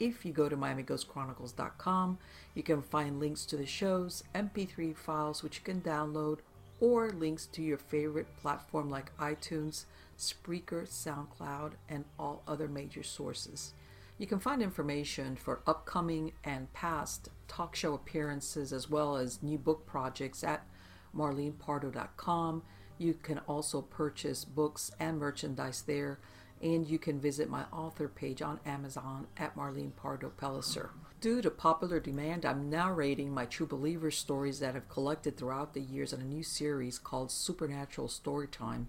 If you go to MiamiGhostChronicles.com, you can find links to the shows, MP3 files which you can download, or links to your favorite platform like iTunes, Spreaker, SoundCloud, and all other major sources. You can find information for upcoming and past talk show appearances as well as new book projects at marlenepardo.com. You can also purchase books and merchandise there and you can visit my author page on Amazon at Marlene Pardo Pellicer. Due to popular demand, I'm narrating my True Believer stories that I've collected throughout the years in a new series called Supernatural Storytime.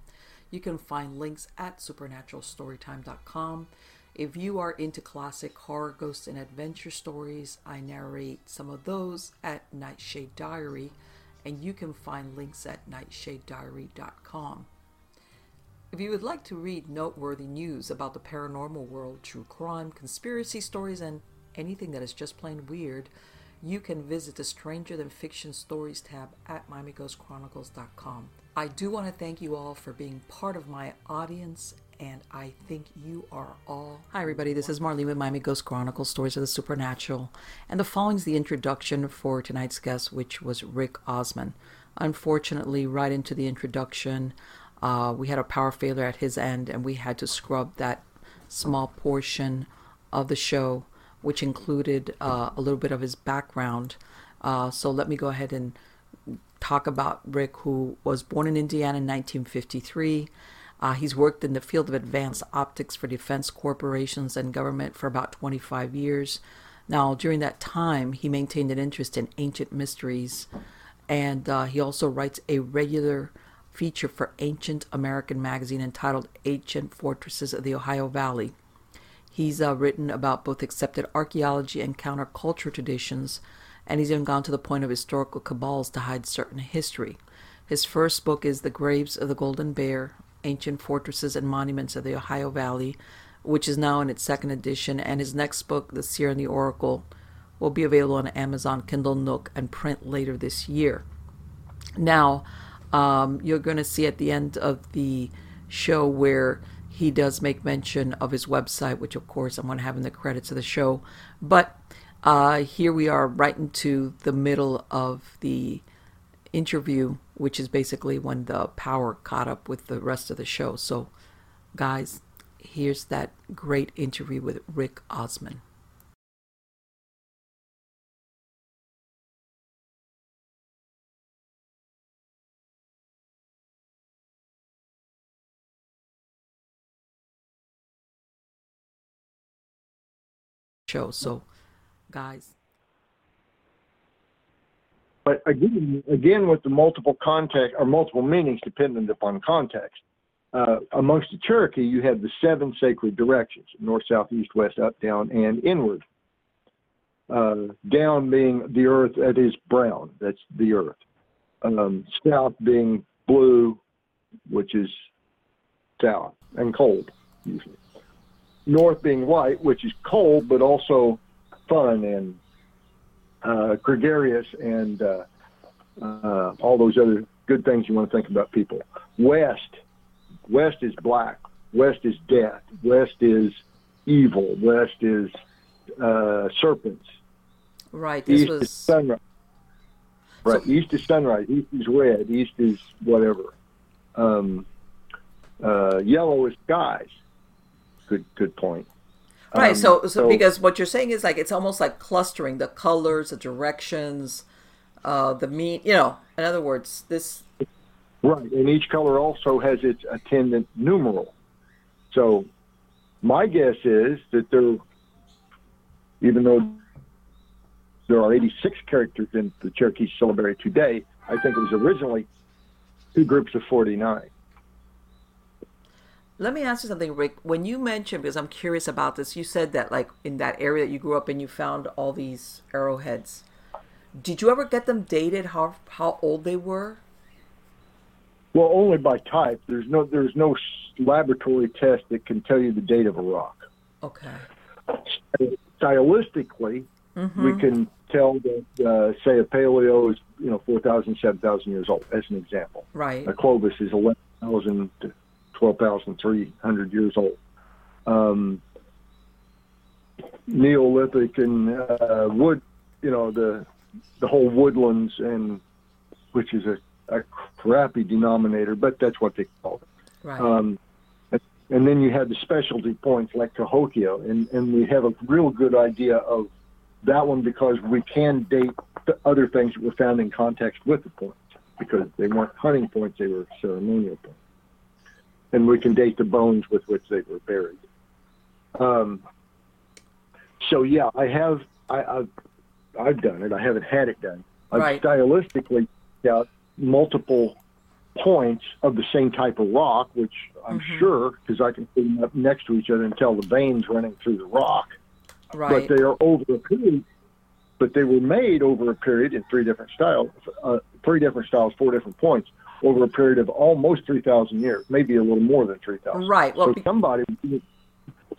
You can find links at supernaturalstorytime.com. If you are into classic horror, ghost, and adventure stories, I narrate some of those at Nightshade Diary, and you can find links at nightshadediary.com. If you would like to read noteworthy news about the paranormal world, true crime, conspiracy stories, and anything that is just plain weird, you can visit the Stranger Than Fiction Stories tab at MiamiGhostChronicles.com. I do want to thank you all for being part of my audience, and I think you are all. Hi, everybody. This is Marlene with Miami Ghost Chronicles Stories of the Supernatural, and the following is the introduction for tonight's guest, which was Rick Osmon. Unfortunately, right into the introduction, uh, we had a power failure at his end, and we had to scrub that small portion of the show, which included uh, a little bit of his background. Uh, so let me go ahead and talk about Rick, who was born in Indiana in 1953. Uh, he's worked in the field of advanced optics for defense corporations and government for about 25 years. Now, during that time, he maintained an interest in ancient mysteries, and uh, he also writes a regular feature for Ancient American magazine entitled Ancient Fortresses of the Ohio Valley. He's uh, written about both accepted archaeology and counterculture traditions, and he's even gone to the point of historical cabals to hide certain history. His first book is The Graves of the Golden Bear Ancient Fortresses and Monuments of the Ohio Valley, which is now in its second edition, and his next book, The Seer and the Oracle, will be available on Amazon, Kindle Nook, and print later this year. Now, um, you're going to see at the end of the show where he does make mention of his website, which of course I'm going to have in the credits of the show. But uh, here we are right into the middle of the interview, which is basically when the power caught up with the rest of the show. So, guys, here's that great interview with Rick Osmon. Show. So, guys. But again, again with the multiple context or multiple meanings dependent upon context. Uh, amongst the Cherokee, you have the seven sacred directions: north, south, east, west, up, down, and inward. Uh, down being the earth that is brown, that's the earth. Um, south being blue, which is south and cold usually north being white, which is cold but also fun and uh, gregarious and uh, uh, all those other good things you want to think about people. West, west is black. West is death. West is evil. West is uh, serpents. Right. This East was is sunrise. Right. So- East is sunrise. East is red. East is whatever. Um, uh, yellow is skies. Good. Good point. right. Um, so, so, because what you're saying is like it's almost like clustering the colors, the directions, uh, the mean. You know, in other words, this. Right, and each color also has its attendant numeral. So, my guess is that there, even though there are 86 characters in the Cherokee Syllabary today, I think it was originally two groups of 49. Let me ask you something, Rick. When you mentioned, because I'm curious about this, you said that like in that area that you grew up in, you found all these arrowheads. Did you ever get them dated? How how old they were? Well, only by type. There's no there's no laboratory test that can tell you the date of a rock. Okay. Stylistically, mm-hmm. we can tell that uh, say a paleo is you know 4,000, 7,000 years old as an example. Right. A Clovis is 11,000 to 12,300 years old. Um, Neolithic and uh, wood, you know the the whole woodlands and which is a, a crappy denominator, but that's what they call it. Right. Um, and, then you have the specialty points like Cahokia, and, and we have a real good idea of that one because we can date the other things that were found in context with the points because they weren't hunting points, they were ceremonial points. And we can date the bones with which they were buried. Um, so yeah, I have I, I've I've done it. I haven't had it done. I've right. stylistically got multiple points of the same type of rock, which I'm mm-hmm. sure because I can put them up next to each other and tell the veins running through the rock. Right. But they are over a period. But they were made over a period in three different styles, uh, three different styles, four different points over a period of almost three thousand years, maybe a little more than three thousand. Right. Well, so somebody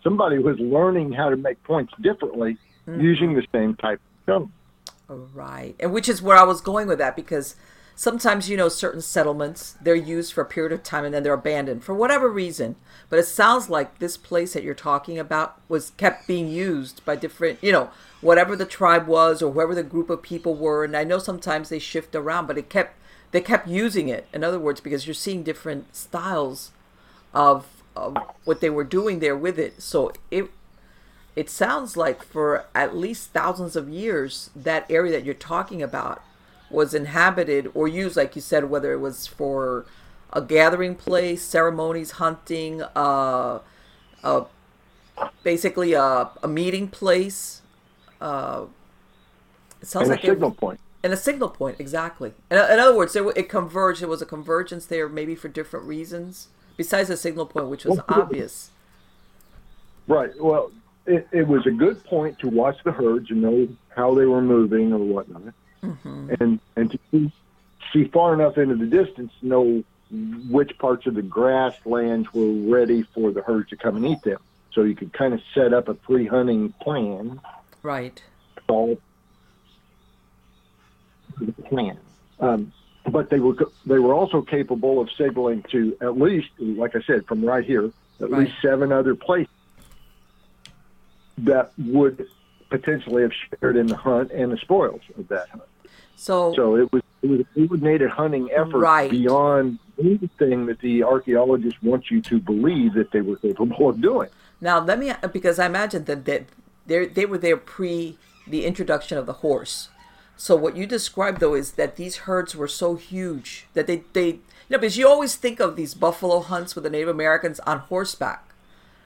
somebody was learning how to make points differently mm-hmm. using the same type of stone. Right, and which is where I was going with that because sometimes you know certain settlements they're used for a period of time and then they're abandoned for whatever reason but it sounds like this place that you're talking about was kept being used by different you know whatever the tribe was or whoever the group of people were and i know sometimes they shift around but it kept they kept using it in other words because you're seeing different styles of, of what they were doing there with it so it it sounds like for at least thousands of years that area that you're talking about was inhabited or used, like you said, whether it was for a gathering place, ceremonies, hunting, uh, uh, basically a, a meeting place. Uh, it sounds and like a signal point. And a signal point, exactly. In, in other words, it, it converged. It was a convergence there, maybe for different reasons, besides the signal point, which was well, obvious. Right. Well, it, it was a good point to watch the herds and know how they were moving or whatnot mm-hmm. and and to see, see far enough into the distance to know which parts of the grasslands were ready for the herds to come and eat them. So you could kind of set up a pre-hunting plan. Right. All the plan. Um, but they were they were also capable of signaling to at least, like I said, from right here, at right. least seven other places that would potentially have shared in the hunt and the spoils of that hunt. So, so it was it was a coordinated hunting effort right. beyond anything that the archaeologists want you to believe that they were capable of doing. Now, let me because I imagine that that they they were there pre the introduction of the horse. So what you described though is that these herds were so huge that they they you know because you always think of these buffalo hunts with the Native Americans on horseback.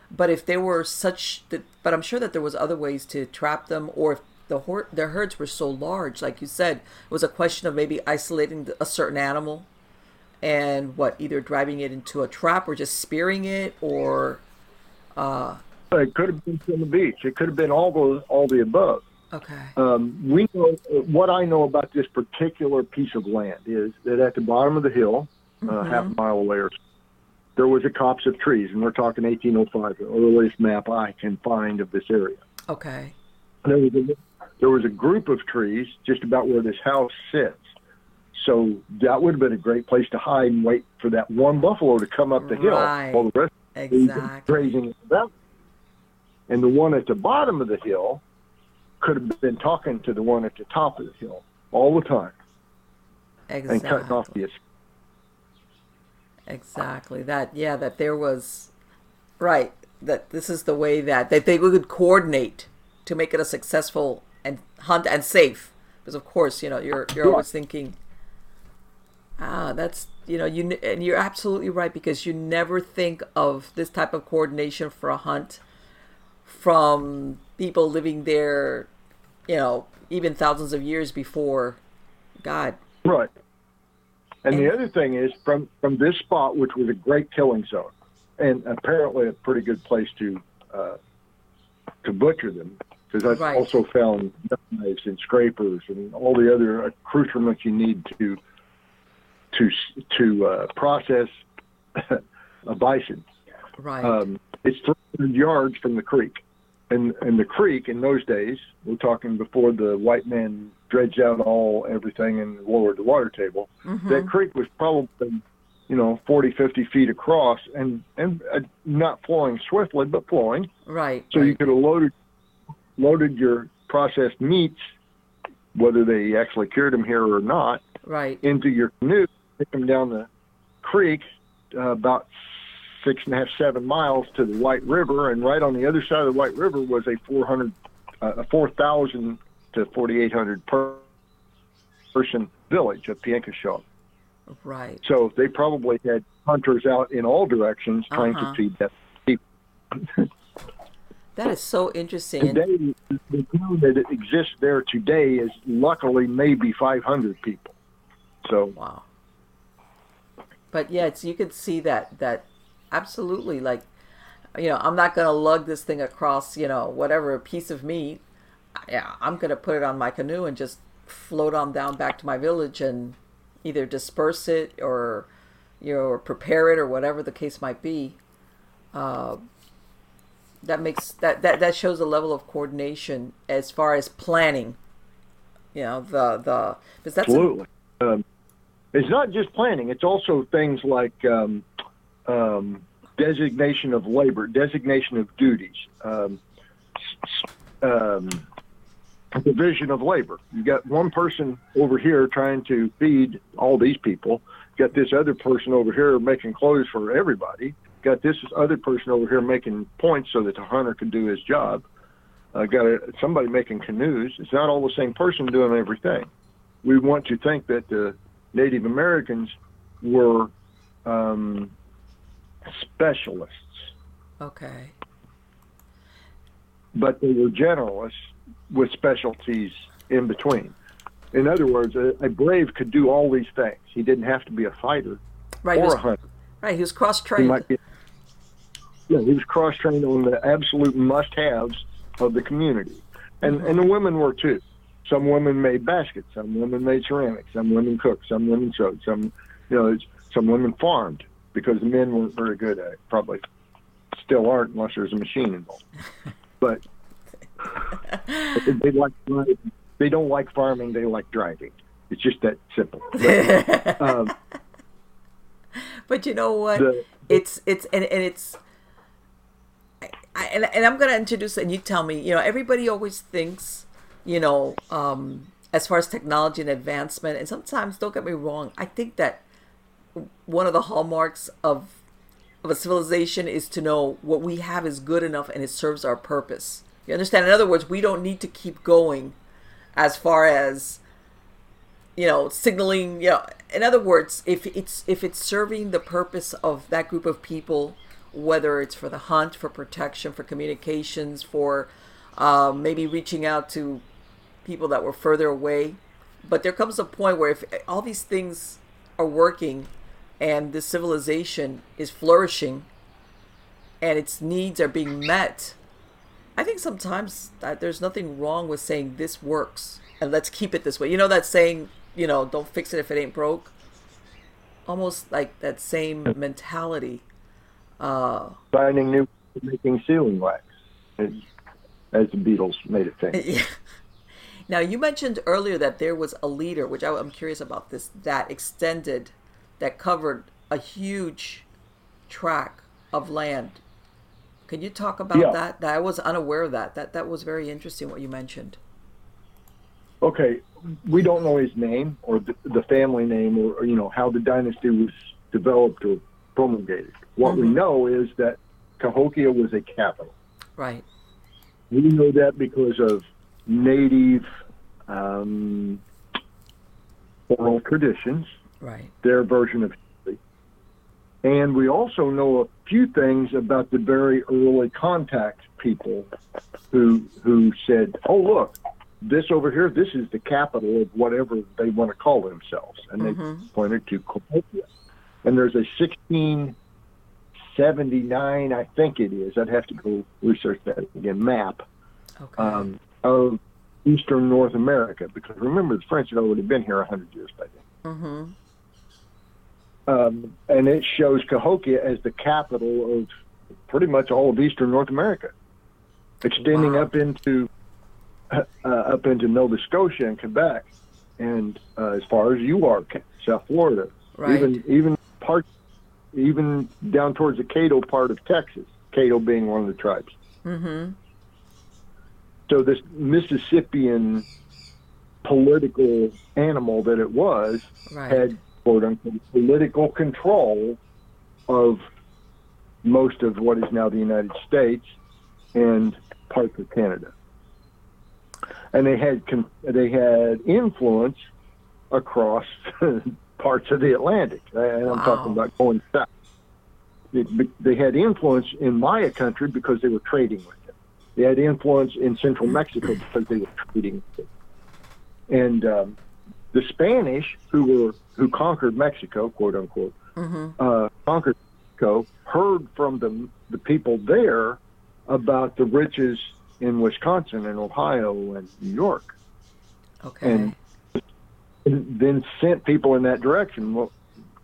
But if they were such that, but I'm sure that there was other ways to trap them, or if the hor- their herds were so large. Like you said, it was a question of maybe isolating a certain animal and what either driving it into a trap or just spearing it or. Uh, it could have been from the beach. It could have been all those, all the above. Okay. Um, we know what I know about this particular piece of land is that at the bottom of the hill, uh, mm-hmm. half a mile away, or so, there was a copse of trees, and we're talking 1805, the earliest map I can find of this area. Okay. There was a there was a group of trees just about where this house sits. So that would have been a great place to hide and wait for that one buffalo to come up the hill while the rest exactly. grazing. And the one at the bottom of the hill could have been talking to the one at the top of the hill all the time. Exactly. And cutting off the Exactly. That yeah, that there was right, that this is the way that, that they would coordinate to make it a successful and hunt and safe because of course you know you're you're always thinking ah that's you know you and you're absolutely right because you never think of this type of coordination for a hunt from people living there you know even thousands of years before god right and, and the other thing is from from this spot which was a great killing zone and apparently a pretty good place to uh, to butcher them because I've Right. also found knives and scrapers and all the other accoutrements you need to to to uh, process a bison. Right. Um, it's 300 yards from the creek, and and the creek in those days, we're talking before the white man dredged out all everything and lowered the water table. Mhm. That creek was probably you know 40, 50 feet across, and and uh, not flowing swiftly, but flowing. Right. So right. you could have loaded loaded your processed meats, whether they actually cured them here or not, Right. into your canoe, take them down the creek uh, about six and a half, seven miles to the White River, and right on the other side of the White River was a 400, uh, a 4,000 to 4,800 per person village of Piankashaw. Right. So they probably had hunters out in all directions trying Uh-huh. to feed that people. That is so interesting. Today, the town that exists there today is luckily maybe 500 people. So wow. But yeah, it's you could see that that absolutely like you know, I'm not going to lug this thing across, you know, whatever piece of meat. Yeah, I'm going to put it on my canoe and just float on down back to my village and either disperse it or you know, or prepare it or whatever the case might be. Uh, that makes that, that that shows a level of coordination as far as planning. You know, the the because that's a- Absolutely. Um, it's not just planning; it's also things like um, um, designation of labor, designation of duties, um, um, division of labor. You got one person over here trying to feed all these people. Got this other person over here making clothes for everybody. Got this other person over here making points so that the hunter can do his job. uh, got a, somebody making canoes. It's not all the same person doing everything. We want to think that the Native Americans were um, specialists, okay. but they were generalists with specialties in between. In other words, a, a brave could do all these things. He didn't have to be a fighter Right. Or was, a hunter. right. He was cross He trained. might be. Yeah, he was cross trained on the absolute must haves of the community, and mm-hmm. and the women were too. Some women made baskets, some women made ceramics, some women cooked, some women sewed, some you know, some women farmed because men weren't very good at it. Probably still aren't unless there's a machine involved. But they like. They don't like farming. They like driving. It's just that simple. But, um, But you know what? the, it's it's and, and it's I, I, and, and i'm going to introduce and you tell me you know everybody always thinks you know um as far as technology and advancement and sometimes don't get me wrong i think that one of the hallmarks of of a civilization is to know what we have is good enough and it serves our purpose. You understand? In other words we don't need to keep going as far as you know signaling you know in other words if it's if it's serving the purpose of that group of people whether it's for the hunt for protection for communications for um, maybe reaching out to people that were further away but there comes a point where if all these things are working and the civilization is flourishing and its needs are being met I think sometimes that there's nothing wrong with saying this works and let's keep it this way. You know that saying, you know, don't fix it if it ain't broke. Almost like that same mentality. Uh, finding new making sealing wax, as, as the Beatles made it famous. now you mentioned earlier that there was a leader, which I, I'm curious about this, that extended, that covered a huge track of land. Can you talk about Yeah. that? That I was unaware of that. That that was very interesting what you mentioned. Okay, we don't know his name or the, the family name or, or you know how the dynasty was developed or promulgated. What we Mhm. know is that Cahokia was a capital. Right. We know that because of native um, oral traditions, Right. their version of history. And we also know a few things about the very early contact people who who said, "Oh, look, this over here, this is the capital of whatever they want to call themselves," and they Mhm. pointed to Cahokia. And there's a 1679, I think it is. I'd have to go research that again. Map Okay. um, of eastern North America. Because remember, the French had already been here a 100 years by then. mm-hmm. Um, and it shows Cahokia as the capital of pretty much all of eastern North America, extending Wow. up into uh, up into Nova Scotia and Quebec, and uh, as far as you are, South Florida, Right. even even part, even down towards the Cato part of Texas. Cato being one of the tribes. mm-hmm. So this Mississippian political animal that it was Right. had quote unquote political control of most of what is now the United States and parts of Canada. And they had con- they had influence across parts of the Atlantic, and I'm Wow. talking about going south. It- They had influence in Maya country because they were trading with them. They had influence in central Mexico because they were trading with them. And um, the Spanish, who were who conquered Mexico, quote unquote, Mm-hmm. uh, conquered Mexico, heard from the the people there about the riches in Wisconsin and Ohio and New York, Okay. and and then sent people in that direction. Well,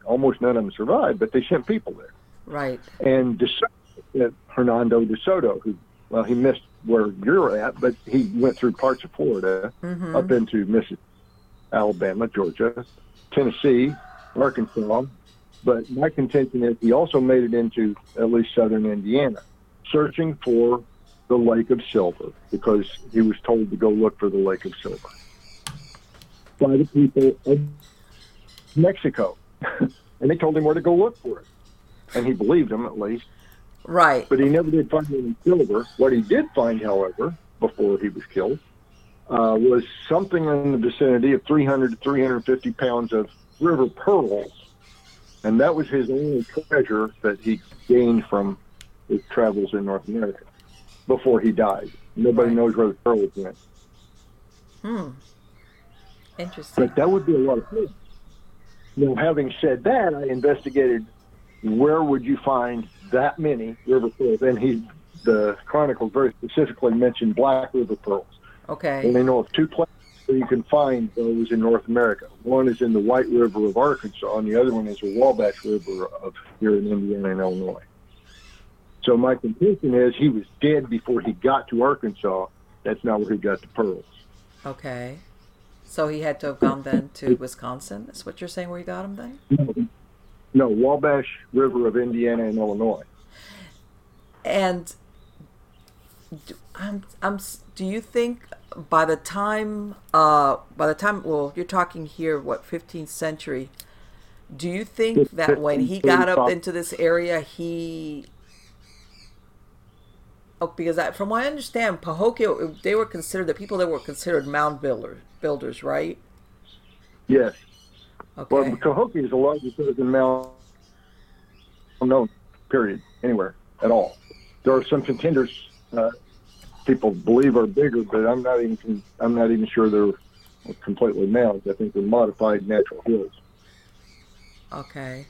almost none of them survived, but they sent people there. right. And De Soto, uh, Hernando de Soto, who well, he missed where you're at, but he went through parts of Florida Mm-hmm. up into Mississippi, Alabama, Georgia, Tennessee, Arkansas. But my contention is he also made it into at least southern Indiana, searching for the Lake of Silver because he was told to go look for the Lake of Silver by the people of Mexico. and they told him where to go look for it. And he believed them at least Right. but he never did find any silver. What he did find, however, before he was killed, uh, was something in the vicinity of 300 to 350 pounds of river pearls, and that was his only treasure that he gained from his travels in North America before he died. Nobody Right. knows where the pearls went, Hmm. Interesting. but that would be a lot of things. Now, having said that, I investigated where would you find that many river pearls, and he, the chronicles very specifically mentioned black river pearls. Okay. And they know of two places where you can find those in North America. One is in the White River of Arkansas, and the other one is the Wabash River of here in Indiana and Illinois. So my contention is he was dead before he got to Arkansas. That's not where he got the pearls. Okay. So he had to have gone then to Wisconsin. That's what you're saying where he got them then? No, Wabash River of Indiana and Illinois. And I'm, I'm, do you think by the time, uh, by the time, well, you're talking here, what, 15th century, do you think that when he got up into this area, he, oh, because I, from what I understand, Cahokia, they were considered, the people that were considered mound builder, builders, right? Yes. Okay. Well, Cahokia is the largest citizen mound known, period, anywhere at all. There are some contenders uh, people believe are bigger, but I'm not even I'm not even sure they're completely mounds. I think they're modified natural hills. Okay.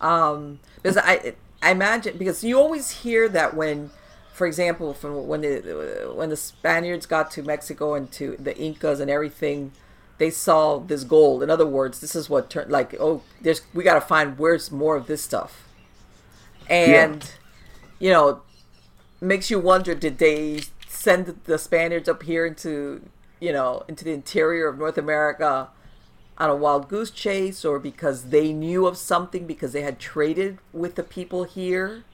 Um, because I I imagine because you always hear that when, for example, from when the when the Spaniards got to Mexico and to the Incas and everything, they saw this gold. In other words, this is what turned like oh, there's we got to find where's more of this stuff, and you know, makes you wonder did they send the Spaniards up here into you know into the interior of North America on a wild goose chase or because they knew of something because they had traded with the people here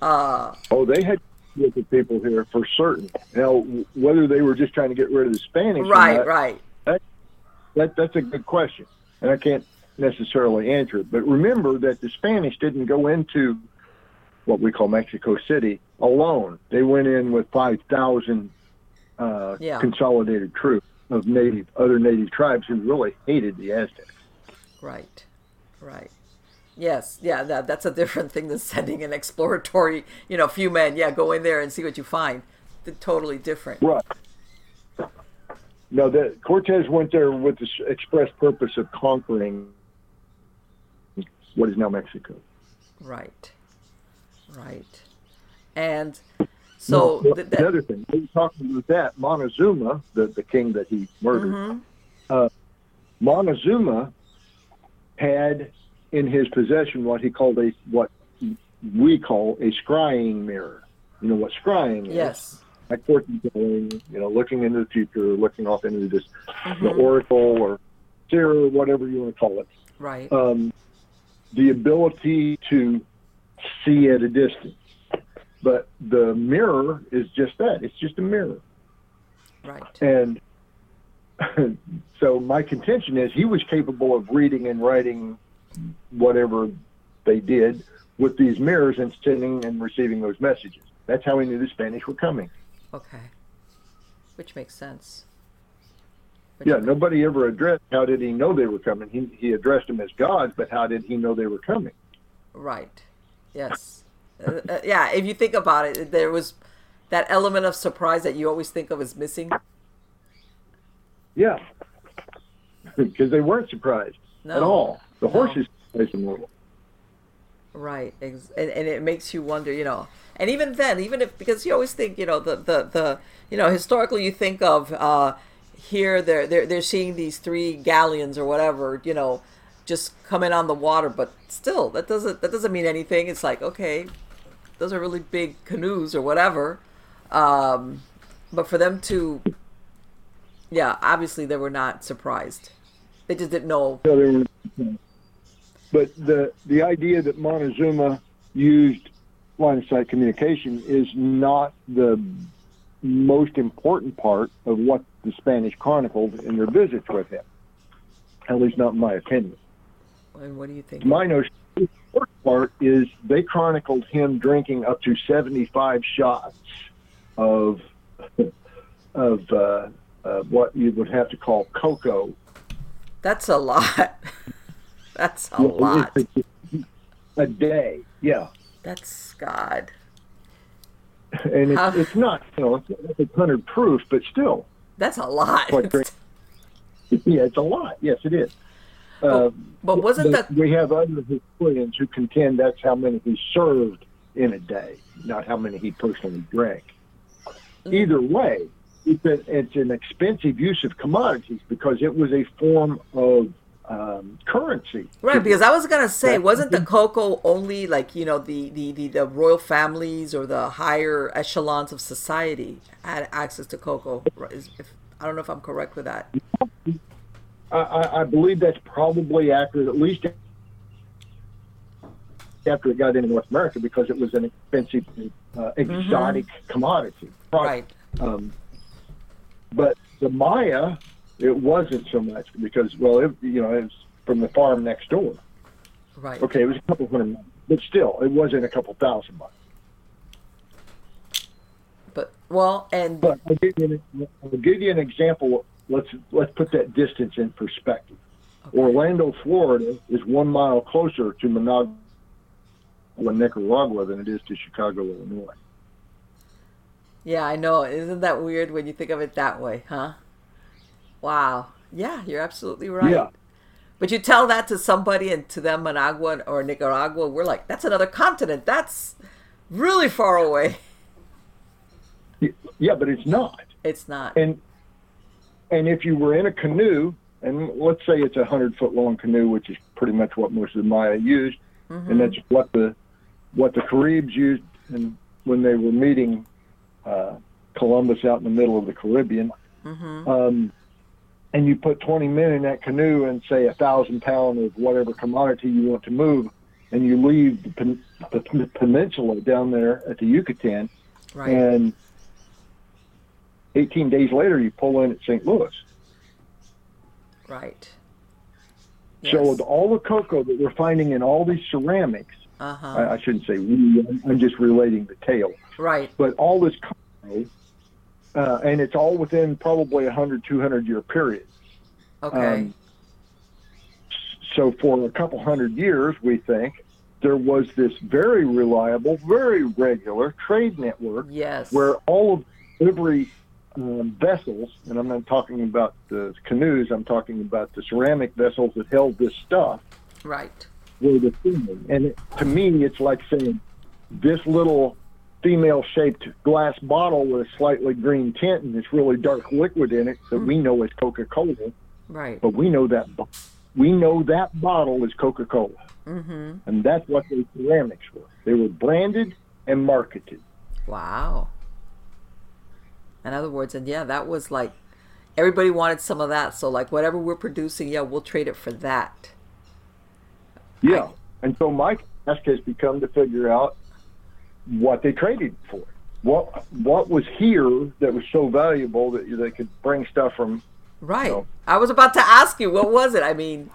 uh Oh, they had with the people here for certain. Now, whether they were just trying to get rid of the Spanish, right not, right That that's a good question, and I can't necessarily answer it. But remember that the Spanish didn't go into what we call Mexico City alone. They went in with five thousand uh, Yeah. consolidated troops of native other native tribes who really hated the Aztecs. right right yes yeah that, that's a different thing than sending an exploratory you know few men yeah go in there and see what you find They're totally different Right. No, that Cortez went there with the express purpose of conquering what is now Mexico. Right. Right. And So Well, th- that- another thing, we were talking about that Montezuma, the, the king that he murdered. Mhm. Montezuma had in his possession what he called a what we call a scrying mirror. You know what scrying is? yes. Like fortune telling, you know, looking into the future, looking off into this the Mhm. oracle or seer, or whatever you want to call it. Right. Um, the ability to see at a distance. But the mirror is just that. It's just a mirror. Right. And so my contention is he was capable of reading and writing whatever they did with these mirrors and sending and receiving those messages. That's how he knew the Spanish were coming. Okay. Which makes sense. Which Yeah, makes- nobody ever addressed how did he know they were coming. He he addressed them as gods, but how did he know they were coming? Right. Yes. Uh, uh, yeah. If you think about it, there was that element of surprise that you always think of as missing. Yeah, because they weren't surprised No. at all. The No. horses surprised them a little. Right. And, and it makes you wonder, you know, and even then, even if, because you always think, you know, the, the, the you know, historically you think of, uh, here they're, they're, they're seeing these three galleons or whatever, you know, just come in on the water, but still that doesn't, that doesn't mean anything. It's like, okay, those are really big canoes or whatever. Um, but for them to, yeah, obviously they were not surprised. They just didn't know. Were, but the the idea that Montezuma used line of sight communication is not the most important part of what the Spanish chronicled in their visits with him. At least not in my opinion. And what do you think? My notion the part is they chronicled him drinking up to seventy five shots of of uh, uh, what you would have to call cocoa That's a lot. That's a lot. a day. Yeah. That's God. and it's, it's not you know it's hundred proof, but still, That's a lot. Yeah, it's a lot. Yes, it is. Uh, but wasn't but that we have other historians who contend that's how many he served in a day, not how many he personally drank. Mm. Either way, it's, a, it's an expensive use of commodities because it was a form of um, currency. right? Because I was gonna say, wasn't the cocoa only like you know the, the the the royal families or the higher echelons of society had access to cocoa? I don't know if I'm correct with that. I, I, believe that's probably accurate, at least after it got into North America, because it was an expensive, uh, exotic commodity. Right. Um, but the Maya, it wasn't so much because, well, it, you know, it was from the farm next door. Right. Okay, it was a couple hundred, but still, it wasn't a couple thousand months. But well, and But I'll give you an, I'll give you an example. Let's let's put that distance in perspective. Orlando, Florida, is one mile closer to Managua, Nicaragua, than it is to Chicago, Illinois. yeah, I know. Isn't that weird when you think of it that way, huh? Wow. Yeah, you're absolutely right. Yeah. But you tell that to somebody and to them Managua or Nicaragua, we're like, that's another continent. That's really far away. Yeah, but it's not. It's not. And and if you were in a canoe, and let's say it's a hundred foot long canoe, which is pretty much what most of the Maya used, and that's what the what the Caribs used, and when they were meeting uh, Columbus out in the middle of the Caribbean, um, and you put twenty men in that canoe and say a thousand pound of whatever commodity you want to move, and you leave the, pen, the peninsula down there at the Yucatan, Right. and 18 days later you pull in at St. Louis. right. So Yes. with all the cocoa that we're finding in all these ceramics, Uh-huh. I, I shouldn't say we, I'm- I'm just relating the tale, right. but all this cocoa, uh, and it's all within probably a 100, 200 year period. Okay. Um, so for a couple hundred years, we think there was this very reliable, very regular trade network yes. where all of every um, vessels, and I'm not talking about the canoes, I'm talking about the ceramic vessels that held this stuff, right. were the female. And it, to me, it's like saying this little female shaped glass bottle with a slightly green tint and this really dark liquid in it that we know is Coca Cola. Right. But we know that bo- we know that bottle is Coca Cola, Mm-hmm. and that's what those ceramics were. They were branded and marketed. Wow. In other words, and yeah, that was like everybody wanted some of that. So like whatever we're producing, yeah, we'll trade it for that. Yeah, I- and so my task has become to figure out what they traded for. What what was here that was so valuable that they could bring stuff from Right. So- I was about to ask you, what was it? I mean,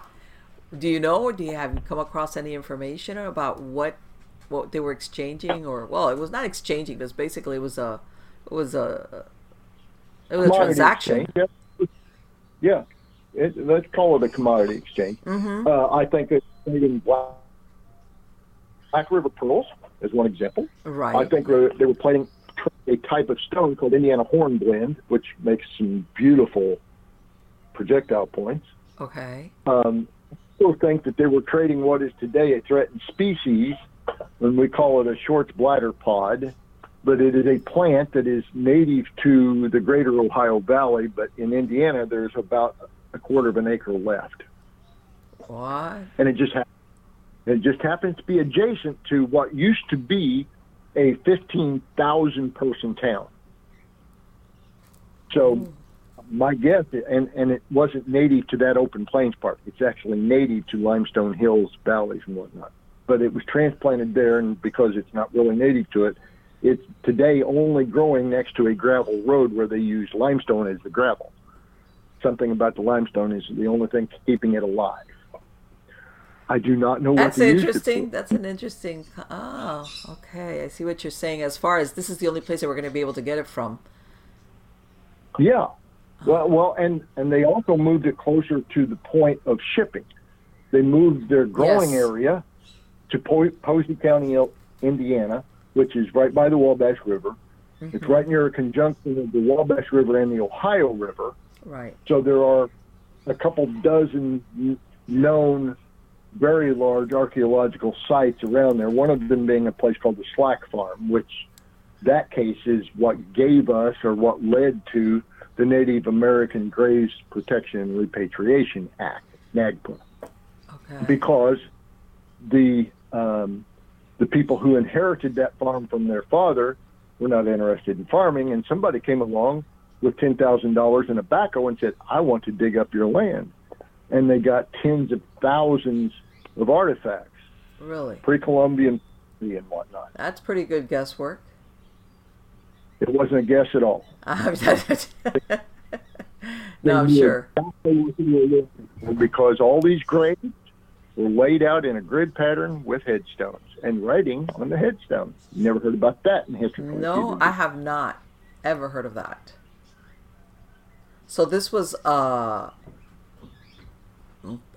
do you know, or do you have you come across any information about what what they were exchanging, or well, it was not exchanging. Because basically, it was a it was a it was a transaction. exchange. Yeah, yeah. It, let's call it a commodity exchange. Mm-hmm. Uh, I think that trading black, black River pearls is one example. Right. I think they were playing a type of stone called Indiana Horn hornblende, which makes some beautiful projectile points. okay. Um, I still think that they were trading what is today a threatened species, when we call it a Short's bladder pod, but it is a plant that is native to the greater Ohio Valley, but in Indiana there's about a quarter of an acre left. What? And it just ha- it just happens to be adjacent to what used to be a 15,000 person town. So hmm. my guess, and and it wasn't native to that open plains part. It's actually native to limestone hills, valleys, and whatnot. But it was transplanted there, and because it's not really native to it, it's today only growing next to a gravel road where they use limestone as the gravel. Something about the limestone is the only thing keeping it alive. I do not know That's what it interesting. That's an interesting. Oh, okay. I see what you're saying. As far as this is the only place that we're going to be able to get it from. Yeah. Well, well, and and they also moved it closer to the point of shipping. They moved their growing Yes. area to po- Posey County, Indiana, which is right by the Wabash River. It's right near a conjunction of the Wabash River and the Ohio River. Right. So there are a couple dozen known very large archaeological sites around there. One of them being a place called the Slack Farm, which that case is what gave us or what led to the Native American Graves Protection and Repatriation Act, NAGPRA, Okay. because the um, the people who inherited that farm from their father were not interested in farming, and somebody came along with ten thousand dollars in tobacco and said, "I want to dig up your land," and they got tens of thousands of artifacts, Really. pre-Columbian and whatnot. That's pretty good guesswork. It wasn't a guess at all. no, I'm sure. exactly what they were looking for because all these graves were laid out in a grid pattern with headstones and writing on the headstone. You never heard about that in history. No. I have not ever heard of that. So this was uh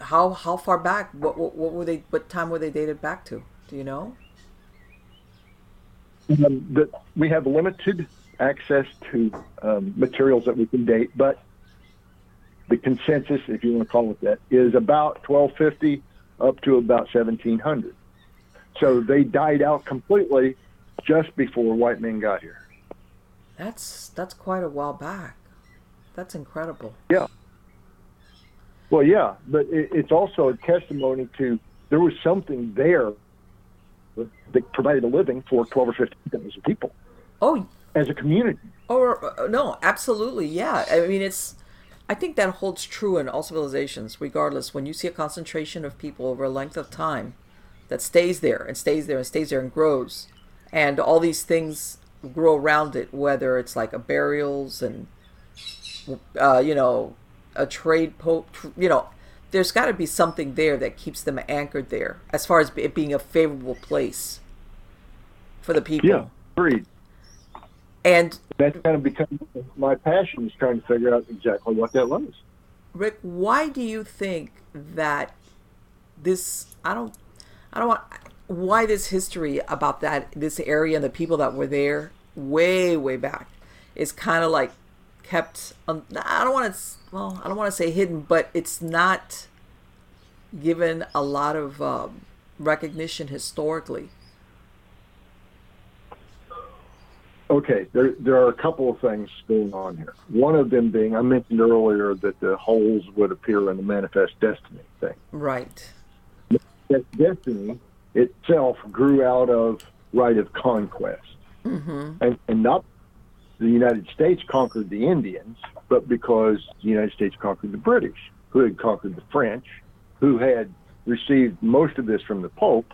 how how far back? What what, what were they? What time were they dated back to? Do you know? um, that we have limited access to um, materials that we can date, but the consensus, if you want to call it that, is about 1250 up to about 1700. So they died out completely just before white men got here. That's that's quite a while back. That's incredible. Yeah. Well, yeah, but it, it's also a testimony to there was something there that provided a living for 12 or 15,000 people Oh, as a community. Or uh, no, absolutely, yeah. I mean, it's. I think that holds true in all civilizations, regardless. When you see a concentration of people over a length of time, that stays there and stays there and stays there and grows, and all these things grow around it, whether it's like a burials and, uh, you know, a trade po, tr- you know, there's got to be something there that keeps them anchored there, as far as it being a favorable place for the people. Yeah, agreed. And That's kind of become my passion is trying to figure out exactly what that was. Rick, why do you think that this? I don't, I don't want. Why this history about that this area and the people that were there way way back is kind of like kept. Um, I don't want to. Well, I don't want to say hidden, but it's not given a lot of um, recognition historically. Okay, there there are a couple of things going on here. One of them being I mentioned earlier that the holes would appear in the manifest destiny thing. Right. That destiny itself grew out of right of conquest, Mm-hmm. and and not the United States conquered the Indians, but because the United States conquered the British, who had conquered the French, who had received most of this from the Pope,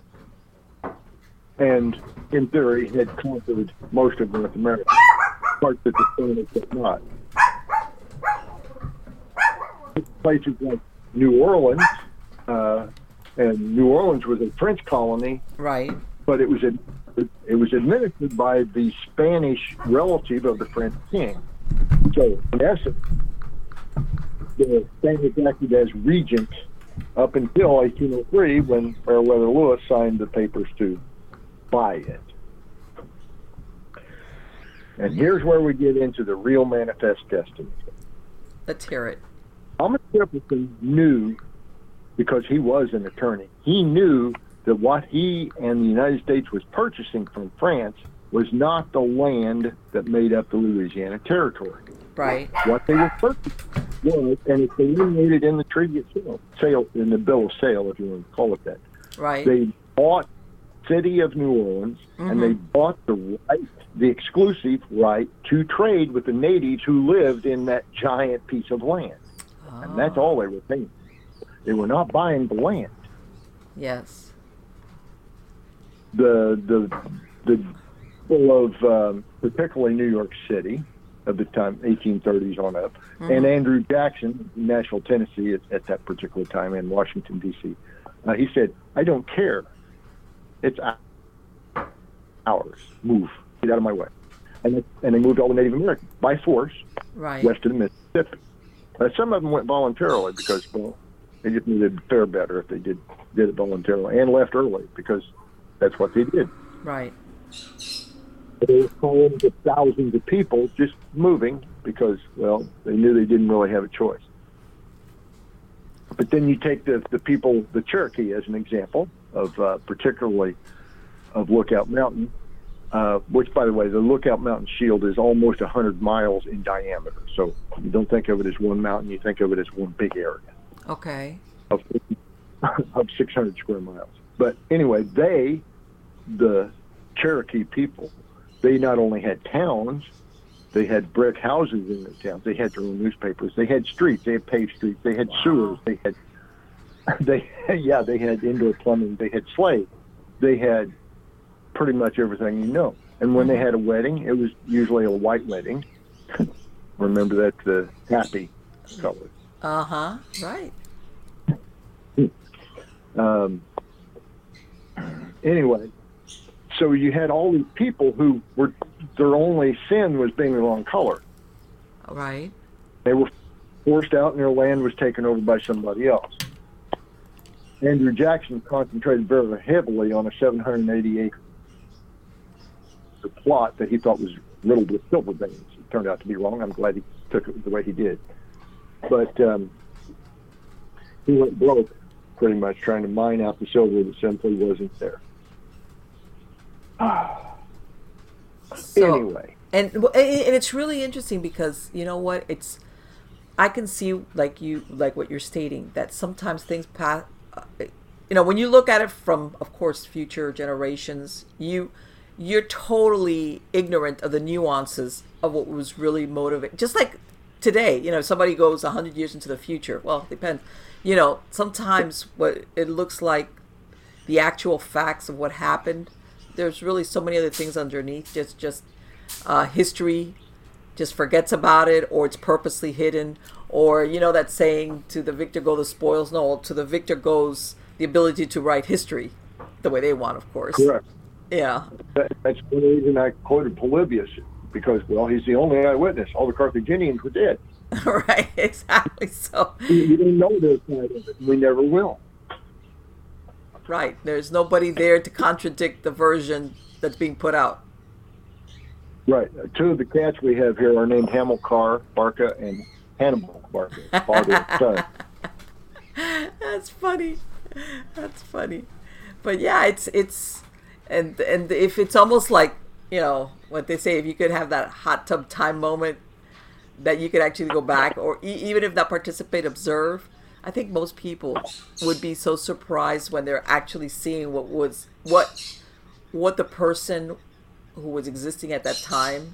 and in theory had conquered most of North America, parts that the Spanish had not. Places like New Orleans, uh, and New Orleans was a French colony, Right. but it was ad- it was administered by the Spanish relative of the French king. So in essence, the Spanish acted as regent up until 1803 when Meriwether Lewis signed the papers to buy it. And here's where we get into the real manifest destiny. Let's hear it. Thomas Jefferson knew, because he was an attorney, he knew that what he and the United States was purchasing from France was not the land that made up the Louisiana Territory. Right. What they were purchasing was, and it's delineated in the treaty itself, sale, in the bill of sale, if you want to call it that. Right. They bought city of New Orleans, and they mm-hmm. bought the right, the exclusive right to trade with the natives who lived in that giant piece of land and that's oh. all they were paying. They were not buying the land. Yes. The the the people of um, particularly New York City of the time, 1830s on up, and Andrew Jackson, Nashville, Tennessee, at, at that particular time, in Washington D.C. Uh, he said, "I don't care. It's ou- ours. Move. Get out of my way." And they, and they moved all the Native Americans by force Right. west of the Mississippi. Uh, some of them went voluntarily because, well, they just knew they'd fare better if they did did it voluntarily, and left early because that's what they did. Right. They were calling the thousands of people just moving because, well, they knew they didn't really have a choice. But then you take the the people, the Cherokee, as an example of uh, particularly of Lookout Mountain, uh, which, by the way, the Lookout Mountain Shield is almost 100 miles in diameter. So you don't think of it as one mountain; you think of it as one big area Okay. of of 600 square miles. But anyway, they, the Cherokee people, they not only had towns, they had brick houses in their towns. They had their own newspapers. They had streets. They had paved streets. They had sewers. They had, they yeah, they had indoor plumbing. They had slaves. They had pretty much everything you know. And when they mm-hmm. had a wedding, it was usually a white wedding. Remember that the happy color. Uh huh. Right. um, anyway, so you had all these people who were their only sin was being the wrong color. Right. They were forced out, and their land was taken over by somebody else. Andrew Jackson concentrated very heavily on a 780 acre plot that he thought was riddled with silver veins. It turned out to be wrong. I'm glad he took it the way he did. But um, he went broke pretty much trying to mine out the silver that simply wasn't there. So, anyway, and and it's really interesting because you know what it's i can see like you like what you're stating that sometimes things pass uh, you know when you look at it from of course future generations you you're totally ignorant of the nuances of what was really motivating just like today you know somebody goes 100 years into the future well it depends. You know sometimes what it looks like the actual facts of what happened there's really so many other things underneath just just uh, history just forgets about it or it's purposely hidden or you know that saying to the victor go the spoils no to the victor goes the ability to write history the way they want of course. Correct. yeah. That, that's one reason I quoted Polybius because, well, he's the only eyewitness. All the Carthaginians were dead. right exactly so We, we didn't know their side of it. We never will. right there's nobody there to contradict the version that's being put out Right. Uh, Two of the cats we have here are named Hamilcar Barca and Hannibal Barca, father and son. That's funny. That's funny. But yeah, it's it's and and if it's almost like you know what they say if you could have that hot tub time moment that you could actually go back or e- even if that participate observe i think most people would be so surprised when they're actually seeing what was what what the person who was existing at that time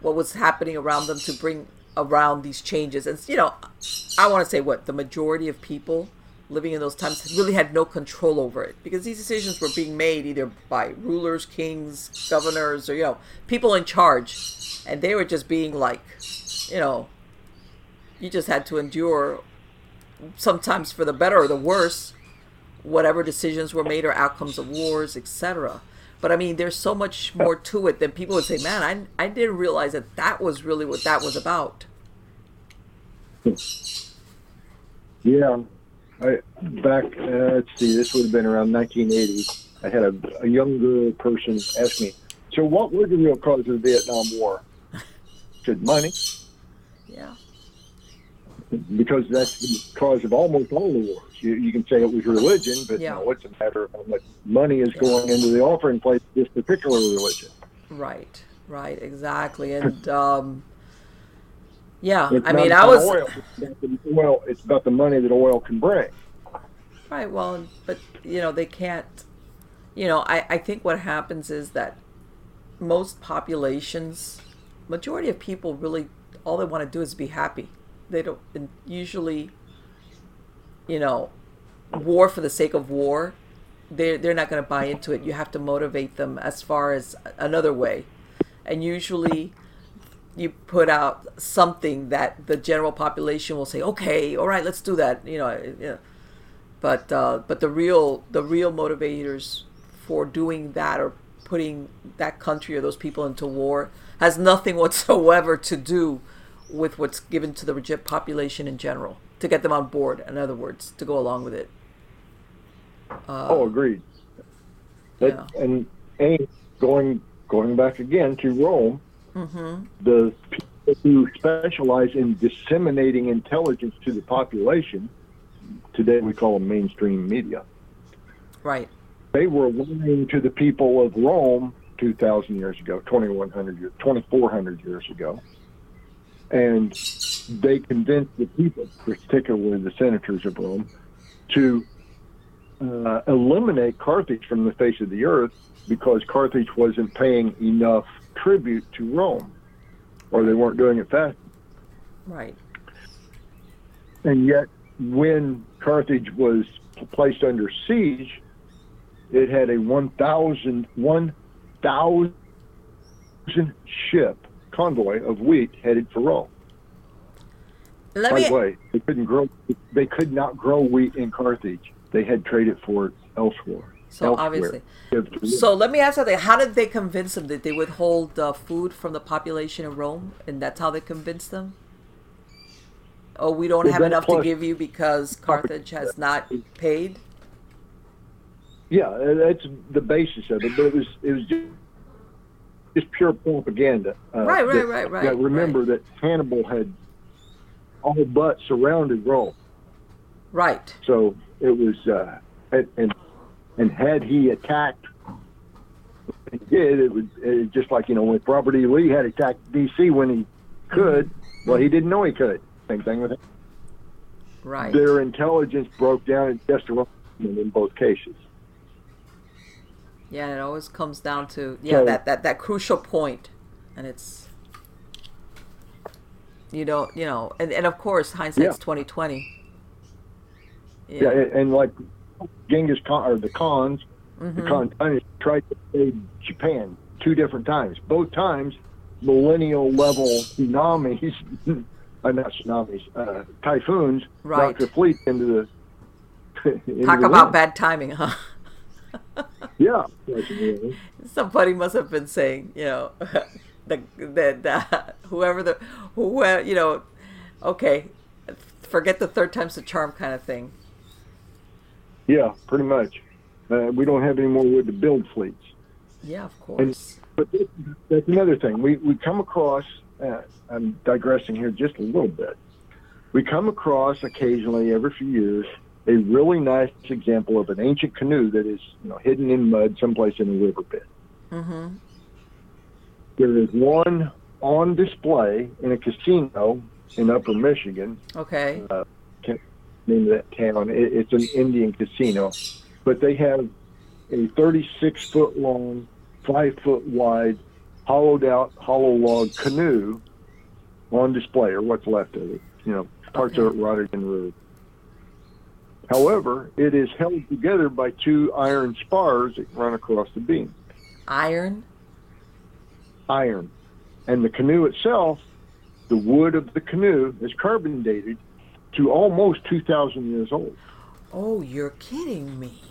what was happening around them to bring around these changes. And you know i want to say what the majority of people living in those times really had no control over it because these decisions were being made either by rulers, kings, governors, or you know, people in charge, and they were just being like, you know, you just had to endure, sometimes for the better or the worse, whatever decisions were made or outcomes of wars, etc. But I mean, there's so much more to it than people would say. Man, I I didn't realize that that was really what that was about. Yeah, I, back, uh, let's see, this would have been around 1980. I had a, a younger person ask me, so what were the real cause of the Vietnam War? I said, money. Yeah. Because that's the cause of almost all the wars. You, you can say it was religion, but Yeah. no, it's a matter of how much money is going into the offering place of this particular religion. Right, right, exactly. And um, yeah, It's I mean, I was Oil. It's about the. It's about the money that oil can bring. right. Well, but you know, they can't. You know, I I think what happens is that most populations, majority of people, really all they want to do is be happy. They don't and usually. You know, war for the sake of war. They're, they're not going to buy into it. You have to motivate them as far as another way. And usually you put out something that the general population will say, okay, all right, let's do that. You know, know. but uh, but the real the real motivators for doing that or putting that country or those people into war has nothing whatsoever to do with what's given to the population in general to get them on board. In other words, to go along with it. oh, agreed. That, yeah. And and going going back again to Rome, Mm-hmm. the people who specialize in disseminating intelligence to the population, today we call them mainstream media. Right. They were lying to the people of Rome 2,000 years ago, 2,100 years, 2,400 years ago, and they convinced the people, particularly the senators of Rome, to uh, eliminate Carthage from the face of the earth because Carthage wasn't paying enough tribute to Rome, or they weren't doing it fast. Right. And yet, when Carthage was placed under siege, it had a 1,000 1,000 ship convoy of wheat headed for Rome. Let By the way, they couldn't grow. They could not grow wheat in Carthage. They had traded for it elsewhere. So obviously, so let me ask something. How did they convince them? Did they withhold uh, food from the population of Rome, and that's how they convinced them? Oh, we don't Well, have enough to give you because Carthage has not paid. Yeah, that's the basis of it. But it was it was just, just pure propaganda. Uh, Right, right, that- right, right, yeah, remember that Hannibal had all but surrounded Rome, Right. so it was uh, and, and and had he attacked, he did. It would it, just like you know when Robert E. Lee had attacked D.C. when he could. Well, he didn't know he could. Same thing with him. Right. Their intelligence broke down in just around in both cases. Yeah, it always comes down to yeah So- that, that that crucial point, and it's you don't you know and, and of course hindsight's Yeah. twenty twenty. Yeah, and, and like Genghis Khan or the Khans, Mm-hmm. the Khan tried to invade Japan two different times. Both times, millennial level tsunamis, uh, not tsunamis, uh, typhoons Right. knocked the fleet into the. into Talk the about bad timing, huh? Yeah. Somebody must have been saying, you know, the the, the whoever the whoever you know, okay, forget the third time's the charm kind of thing. Yeah, pretty much. Uh, we don't have any more wood to build fleets. Yeah, of course. But this, that's another thing. We we come across. Uh, I'm digressing here just a little bit. We come across occasionally, every few years, a really nice example of an ancient canoe that is you know hidden in mud someplace in a riverbed. Mm-hmm. There is one on display in a casino in Upper Michigan. Okay. Uh, name of that town. It, it's an Indian casino, but they have a 36 foot long, five foot wide, hollowed out hollow log canoe on display, or what's left of it. You know, parts Okay. of it rotted and ruined. However, it is held together by two iron spars that run across the beam. Iron. Iron. And the canoe itself, the wood of the canoe is carbon dated to almost 2,000 years old. Oh, you're kidding me.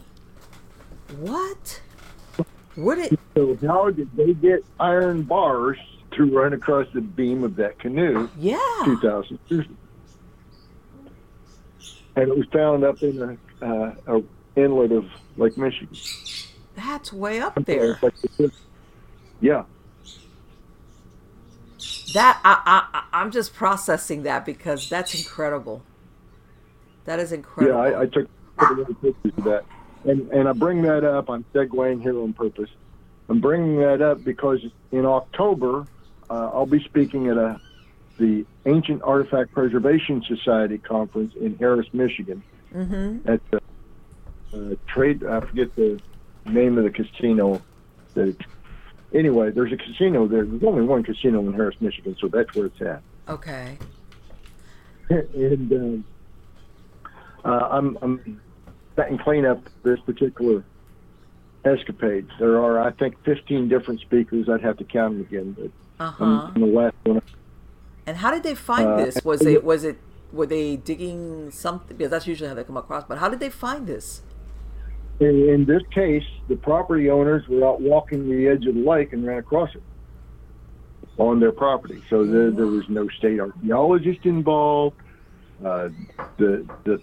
What? Would it? So how did they get iron bars to run across the beam of that canoe Yeah. 2,000 years ago? And it was found up in a, uh, a inlet of Lake Michigan. That's way up there. Yeah. That I I I- I'm just processing that because that's incredible. That is Yeah, incredible. I, I took took a lot of pictures of that. And, and I bring that up, I'm segueing here on purpose. I'm bringing that up because in October, uh, I'll be speaking at a the Ancient Artifact Preservation Society conference in Harris, Michigan. mm-hmm. at the uh, trade. I forget the name of the casino. That anyway, there's a casino there. There's only one casino in Harris, Michigan, so that's where it's at. Okay. and um, uh, I'm I'm setting clean up this particular escapade. There are, I think, 15 different speakers. I'd have to count them again, but Uh I'm, the last one. And how did they find Uh, this? Was it was it were they digging something? Because that's usually how they come across. But how did they find this? In, in this case, the property owners were out walking the edge of the lake and ran across it on their property. So there, there was no state archaeologist involved. Uh, the the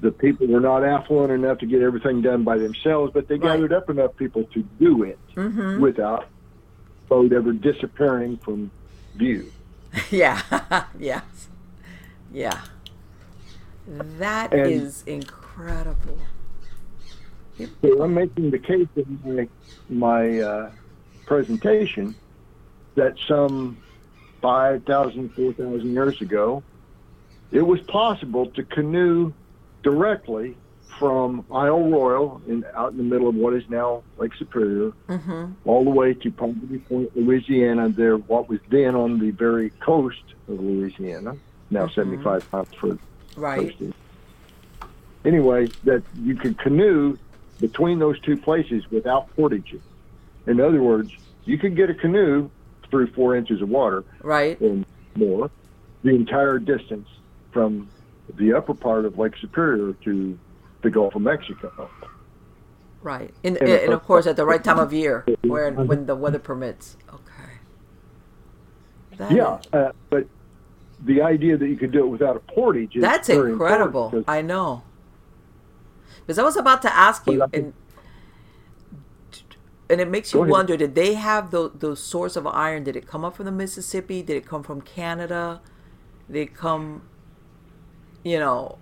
the people were not affluent enough to get everything done by themselves, but they Right. gathered up enough people to do it Mm-hmm. without boat ever disappearing from view. yeah. yes. Yeah. That is And- incredible. So I'm making the case in my, my uh, presentation that some 5,000, 4,000 years ago, it was possible to canoe directly from Isle Royale in, out in the middle of what is now Lake Superior Mm-hmm. all the way to Poverty Point, Louisiana, there what was then on the very coast of Louisiana, now Mhm. 75 miles further Right. posted. Anyway, that you could canoe between those two places without portaging. In other words, you could get a canoe through four inches of water Right. or more the entire distance from the upper part of Lake Superior to the Gulf of Mexico. Right. And, And and of course at the right time of year, where when the weather permits. Okay. That yeah, is- uh, but the idea that you could do it without a portage is that's incredible. I know. Because I was about to ask you, and and it makes you wonder: Did they have those those source of iron? Did it come up from the Mississippi? Did it come from Canada? Did it come? You know.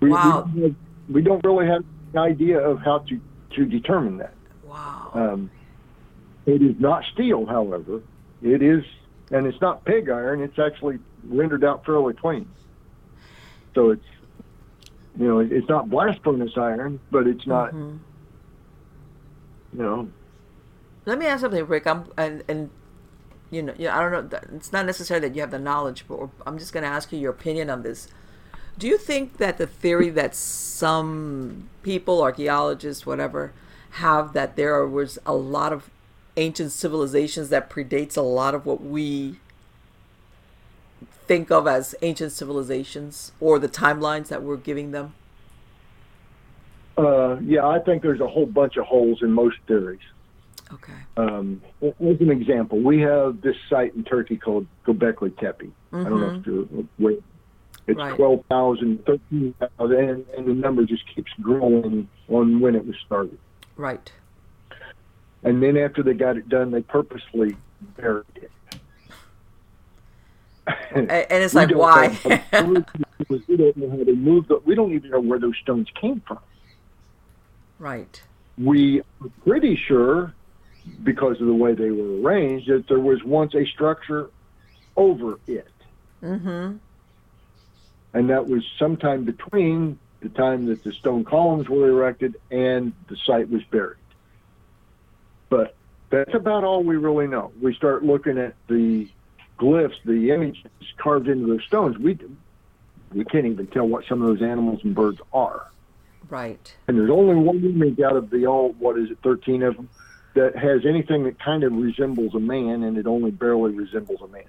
we, Wow. we, we don't really have an idea of how to, to determine that. Wow. Um, it is not steel, however. It is, and it's not pig iron. It's actually rendered out fairly clean. So it's, you know, it's not blast furnace iron, but it's not, Mhm. you know, Let me ask something, Rick. I'm and and you know, yeah, I don't know. It's not necessarily that you have the knowledge, but I'm just going to ask you your opinion on this. Do you think that the theory that some people, archaeologists, whatever, have that there was a lot of ancient civilizations that predates a lot of what we think of as ancient civilizations, or the timelines that we're giving them? uh, yeah, I think there's a whole bunch of holes in most theories. Okay. Um, as an example, we have this site in Turkey called Göbekli Tepe. I don't know if you're aware. It's Right. 12,000, 13,000, and, and the number just keeps growing on when it was started. Right. And then after they got it done, they purposely buried it. And, and it's like, why? know- we don't know how they moved. We don't even know where those stones came from. right. We are pretty sure because of the way they were arranged, that there was once a structure over it. Mm-hmm. And that was sometime between the time that the stone columns were erected and the site was buried. But that's about all we really know. We start looking at the glyphs, the images carved into the stones. We we can't even tell what some of those animals and birds are. Right. And there's only one image out of the all what is it, thirteen of them, that has anything that kind of resembles a man, and it only barely resembles a man.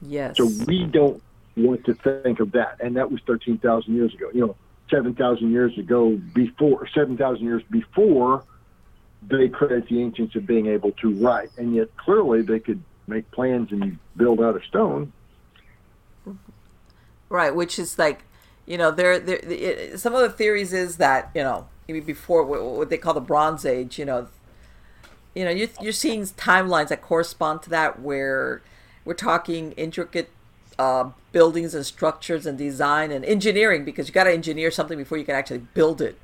Yes. So we don't want to think of that, and that was thirteen thousand years ago. You know, seven thousand years ago, before seven thousand years before, they credit the ancients of being able to write, and yet clearly they could make plans and build out of stone. Right, which is like, you know, there, there. Some of the theories is that you know, before what they call the Bronze Age, you know, you know, you're, you're seeing timelines that correspond to that, where we're talking intricate uh, buildings and structures and design and engineering, because you got to engineer something before you can actually build it,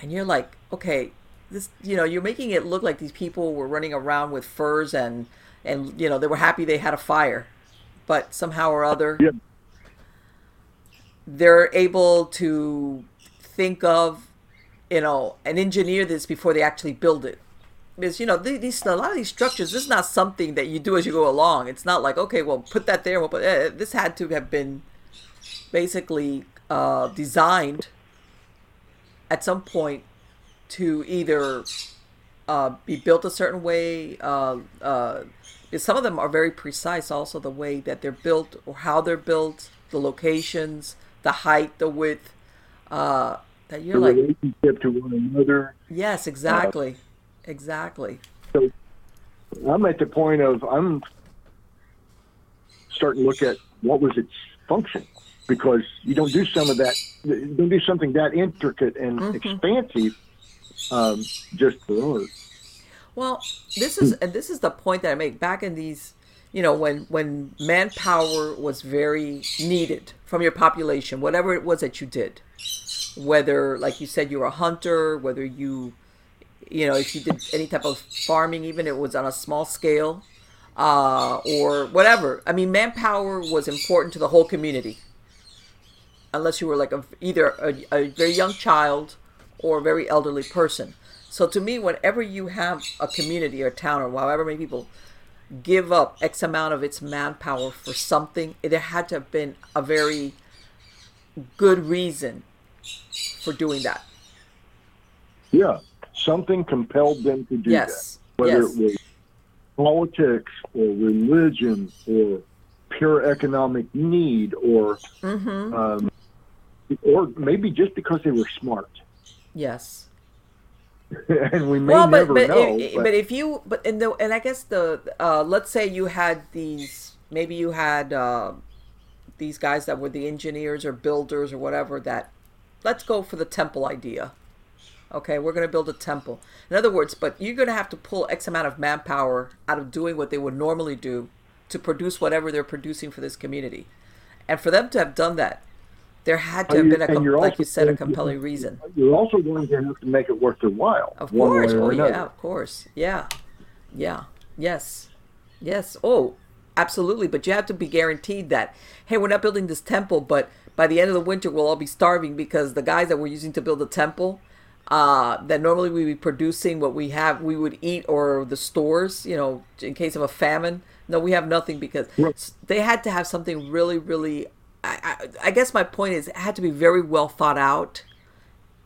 and you're like, okay, this, you know, you're making it look like these people were running around with furs and, and you know, they were happy they had a fire, but somehow or other. Yeah they're able to think of, you know, and engineer this before they actually build it. Because you know these a lot of these structures. This is not something that you do as you go along. It's not like okay, well, put that there. Well, but uh, this had to have been basically uh, designed at some point to either uh, be built a certain way. Uh, uh, some of them are very precise. Also, the way that they're built or how they're built, the locations, the height, the width. Uh, that you're the like relationship to one another. Yes, exactly, exactly. So I'm at the point of I'm starting to look at what was its function because you don't do some of that. You don't do something that intricate and mm-hmm. expansive um, just for art. Well, this is and this is the point that I make back in these you know when when manpower was very needed from your population whatever it was that you did whether like you said you were a hunter whether you you know if you did any type of farming even it was on a small scale uh, or whatever. I mean manpower was important to the whole community. Unless you were like a, either a, a very young child or a very elderly person. So to me whenever you have a community or a town or however many people give up X amount of its manpower for something, it had to have been a very good reason for doing that. Yeah, something compelled them to do yes. that. Whether yes. it was politics or religion or pure economic need or mm-hmm. um, or maybe just because they were smart. Yes. and we may well, but, never but know. If, but, but if you, but and the and I guess the uh, let's say you had these, maybe you had uh, these guys that were the engineers or builders or whatever. That let's go for the temple idea. Okay, we're going to build a temple. In other words, but you're going to have to pull X amount of manpower out of doing what they would normally do to produce whatever they're producing for this community. And for them to have done that, there had to have been a, com- like you said, a compelling reason. You're also going to have to make it worth their while. Of course, oh yeah, of course, yeah, yeah, yes, yes. Oh, absolutely. But you have to be guaranteed that hey, we're not building this temple, but by the end of the winter, we'll all be starving because the guys that we're using to build the temple. Uh, that normally we'd be producing what we have, we would eat, or the stores, you know, in case of a famine. No, we have nothing because right. they had to have something really, really I, I, guess my point is it had to be very well thought out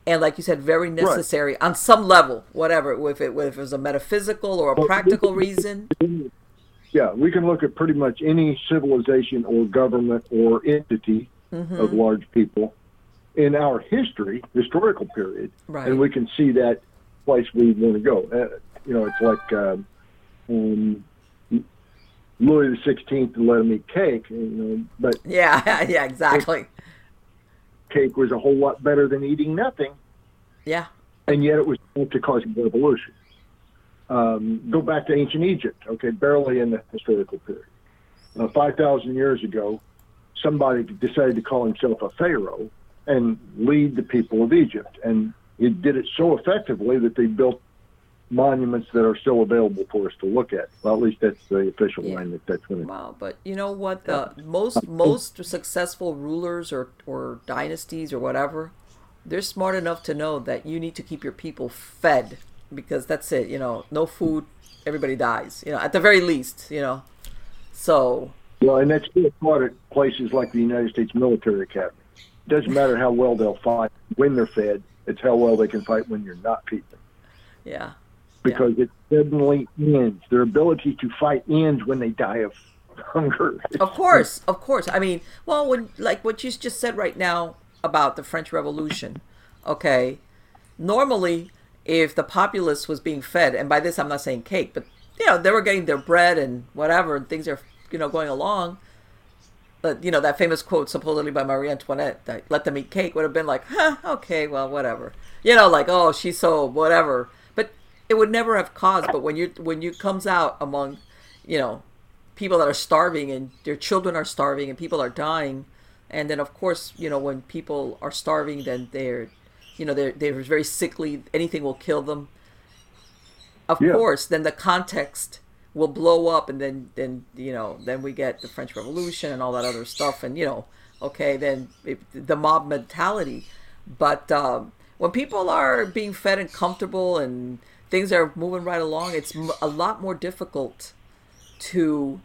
and like you said very necessary right. on some level whatever if it, if it was a metaphysical or a well, practical reason yeah we can look at pretty much any civilization or government or entity mm-hmm. of large people in our history historical period right. and we can see that place we want to go uh, you know it's like um, um, Louis the Sixteenth let him eat cake, you know. But yeah, yeah, exactly. Cake was a whole lot better than eating nothing. Yeah. And yet it was to cause a revolution. Um, go back to ancient Egypt, okay, barely in the historical period. Uh, 5,000 years ago, somebody decided to call himself a pharaoh and lead the people of Egypt. And he did it so effectively that they built monuments that are still available for us to look at. Well, at least that's the official yeah. line that that's going to. Wow, but you know what? The most most successful rulers or or dynasties or whatever, they're smart enough to know that you need to keep your people fed because that's it. You know, no food, everybody dies. You know, at the very least. You know, so. Well, and that's still taught at places like the United States Military Academy. It doesn't matter how well they'll fight when they're fed; it's how well they can fight when you're not feeding. them. Yeah because yeah. it suddenly ends. Their ability to fight ends when they die of hunger. Of course, of course. I mean, well, when like what you just said right now about the French Revolution, okay. Normally, if the populace was being fed, and by this I'm not saying cake, but you know they were getting their bread and whatever, and things are you know going along. But you know that famous quote supposedly by Marie Antoinette that "Let them eat cake" would have been like, huh, okay, well, whatever. You know, like oh, she's so whatever But it would never have caused. But when you when you comes out among, you know, people that are starving and their children are starving and people are dying, and then of course you know when people are starving, then they're, you know, they're they're very sickly. Anything will kill them. Of yeah. course, then the context will blow up, and then then you know then we get the French Revolution and all that other stuff, and you know, okay, then it, the mob mentality. But um, when people are being fed and comfortable and things are moving right along, it's a lot more difficult to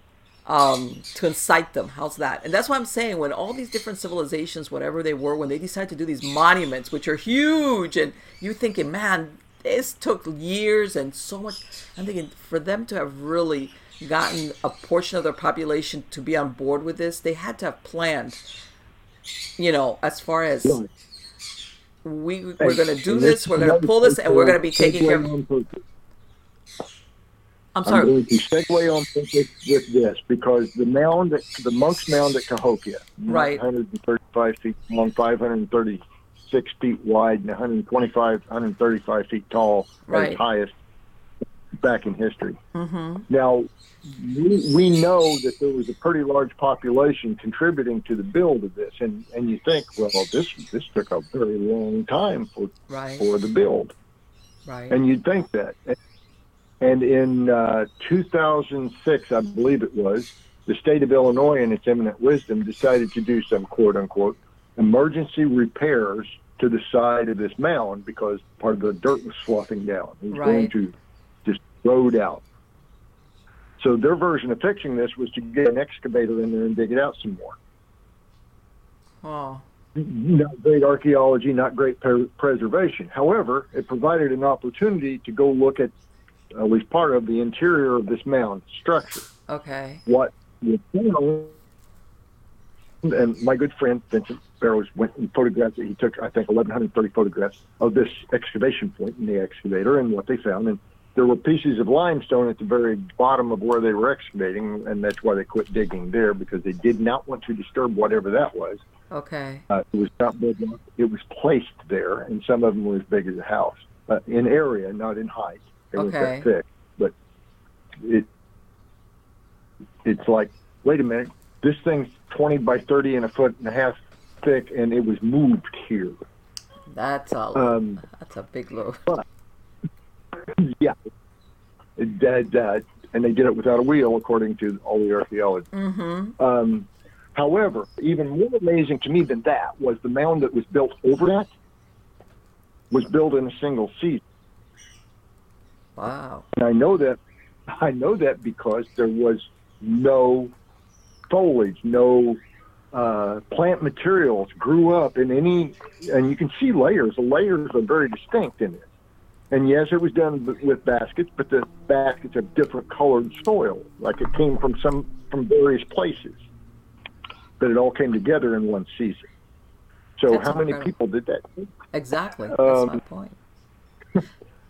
um, to incite them. How's that? And that's why I'm saying when all these different civilizations, whatever they were, when they decide to do these monuments, which are huge, and you're thinking, man, this took years and so much. I'm thinking for them to have really gotten a portion of their population to be on board with this, they had to have planned. You know, as far as we we're going to do this. We're going to pull this, and we're going to be taking care of. I'm sorry. I'm going to segue on with this because the mound, the monk's mound at Cahokia, right, 135 feet long, 536 feet wide, and 125, 135 feet tall, right, highest back in history. Mm-hmm. Now, we, we know that there was a pretty large population contributing to the build of this, and, and you think, well, this this took a very long time for right. for the build, right? And you'd think that. And in uh, 2006, I believe it was, the state of Illinois, in its eminent wisdom, decided to do some quote unquote emergency repairs to the side of this mound because part of the dirt was sloughing down. It was right. going to just road out. So their version of fixing this was to get an excavator in there and dig it out some more. Oh. Not great archaeology, not great per- preservation. However, it provided an opportunity to go look at at least part of the interior of this mound structure. Okay. What you found, and my good friend Vincent Barrows went and photographed it. He took, I think, 1,130 photographs of this excavation point in the excavator and what they found. And there were pieces of limestone at the very bottom of where they were excavating, and that's why they quit digging there because they did not want to disturb whatever that was. Okay. Uh, it was not big enough. It was placed there, and some of them were as big as a house, uh, in area, not in height. They okay. weren't that thick, but it it's like, wait a minute, this thing's 20 by 30 and a foot and a half thick, and it was moved here. That's a um, that's a big load. But, yeah, that, uh, and they did it without a wheel, according to all the archaeology. Mm-hmm. Um, however, even more amazing to me than that was the mound that was built over that was built in a single season. Wow! And I know that I know that because there was no foliage, no uh, plant materials grew up in any, and you can see layers. The layers are very distinct in it. And yes, it was done with baskets, but the baskets have different colored soil, like it came from some from various places. But it all came together in one season. So That's how incredible. many people did that? Exactly. That's um, my point.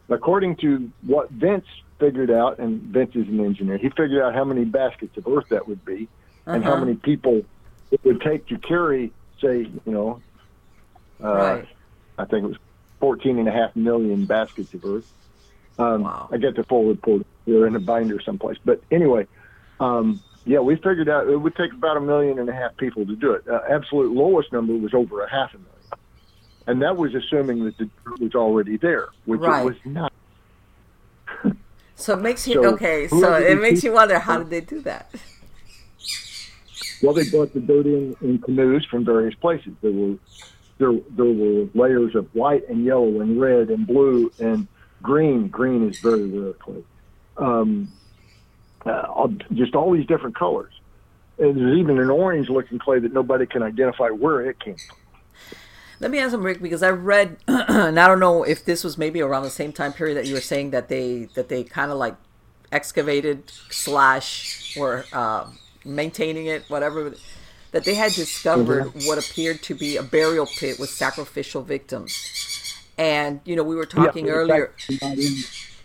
according to what Vince figured out, and Vince is an engineer, he figured out how many baskets of earth that would be, uh-huh. and how uh-huh. many people it would take to carry, say, you know, uh, right. I think it was 14 and a half million baskets of earth. Um, wow. I get the full report here in a binder someplace. But anyway, um, yeah, we figured out it would take about a million and a half people to do it. Uh, absolute lowest number was over a half a million. And that was assuming that the dirt was already there, which right. it was not. So it makes you so okay. So it makes you wonder how did they do that? Well, they brought the dirt in in canoes from various places. There were there there were layers of white and yellow and red and blue and green. Green is very rare clay. Um, uh, just all these different colors. And there's even an orange looking clay that nobody can identify where it came from. Let me ask him, Rick, because I read, and I don't know if this was maybe around the same time period that you were saying that they that they kind of like excavated slash or uh, maintaining it, whatever, that they had discovered mm-hmm. what appeared to be a burial pit with sacrificial victims. And you know, we were talking yeah, earlier.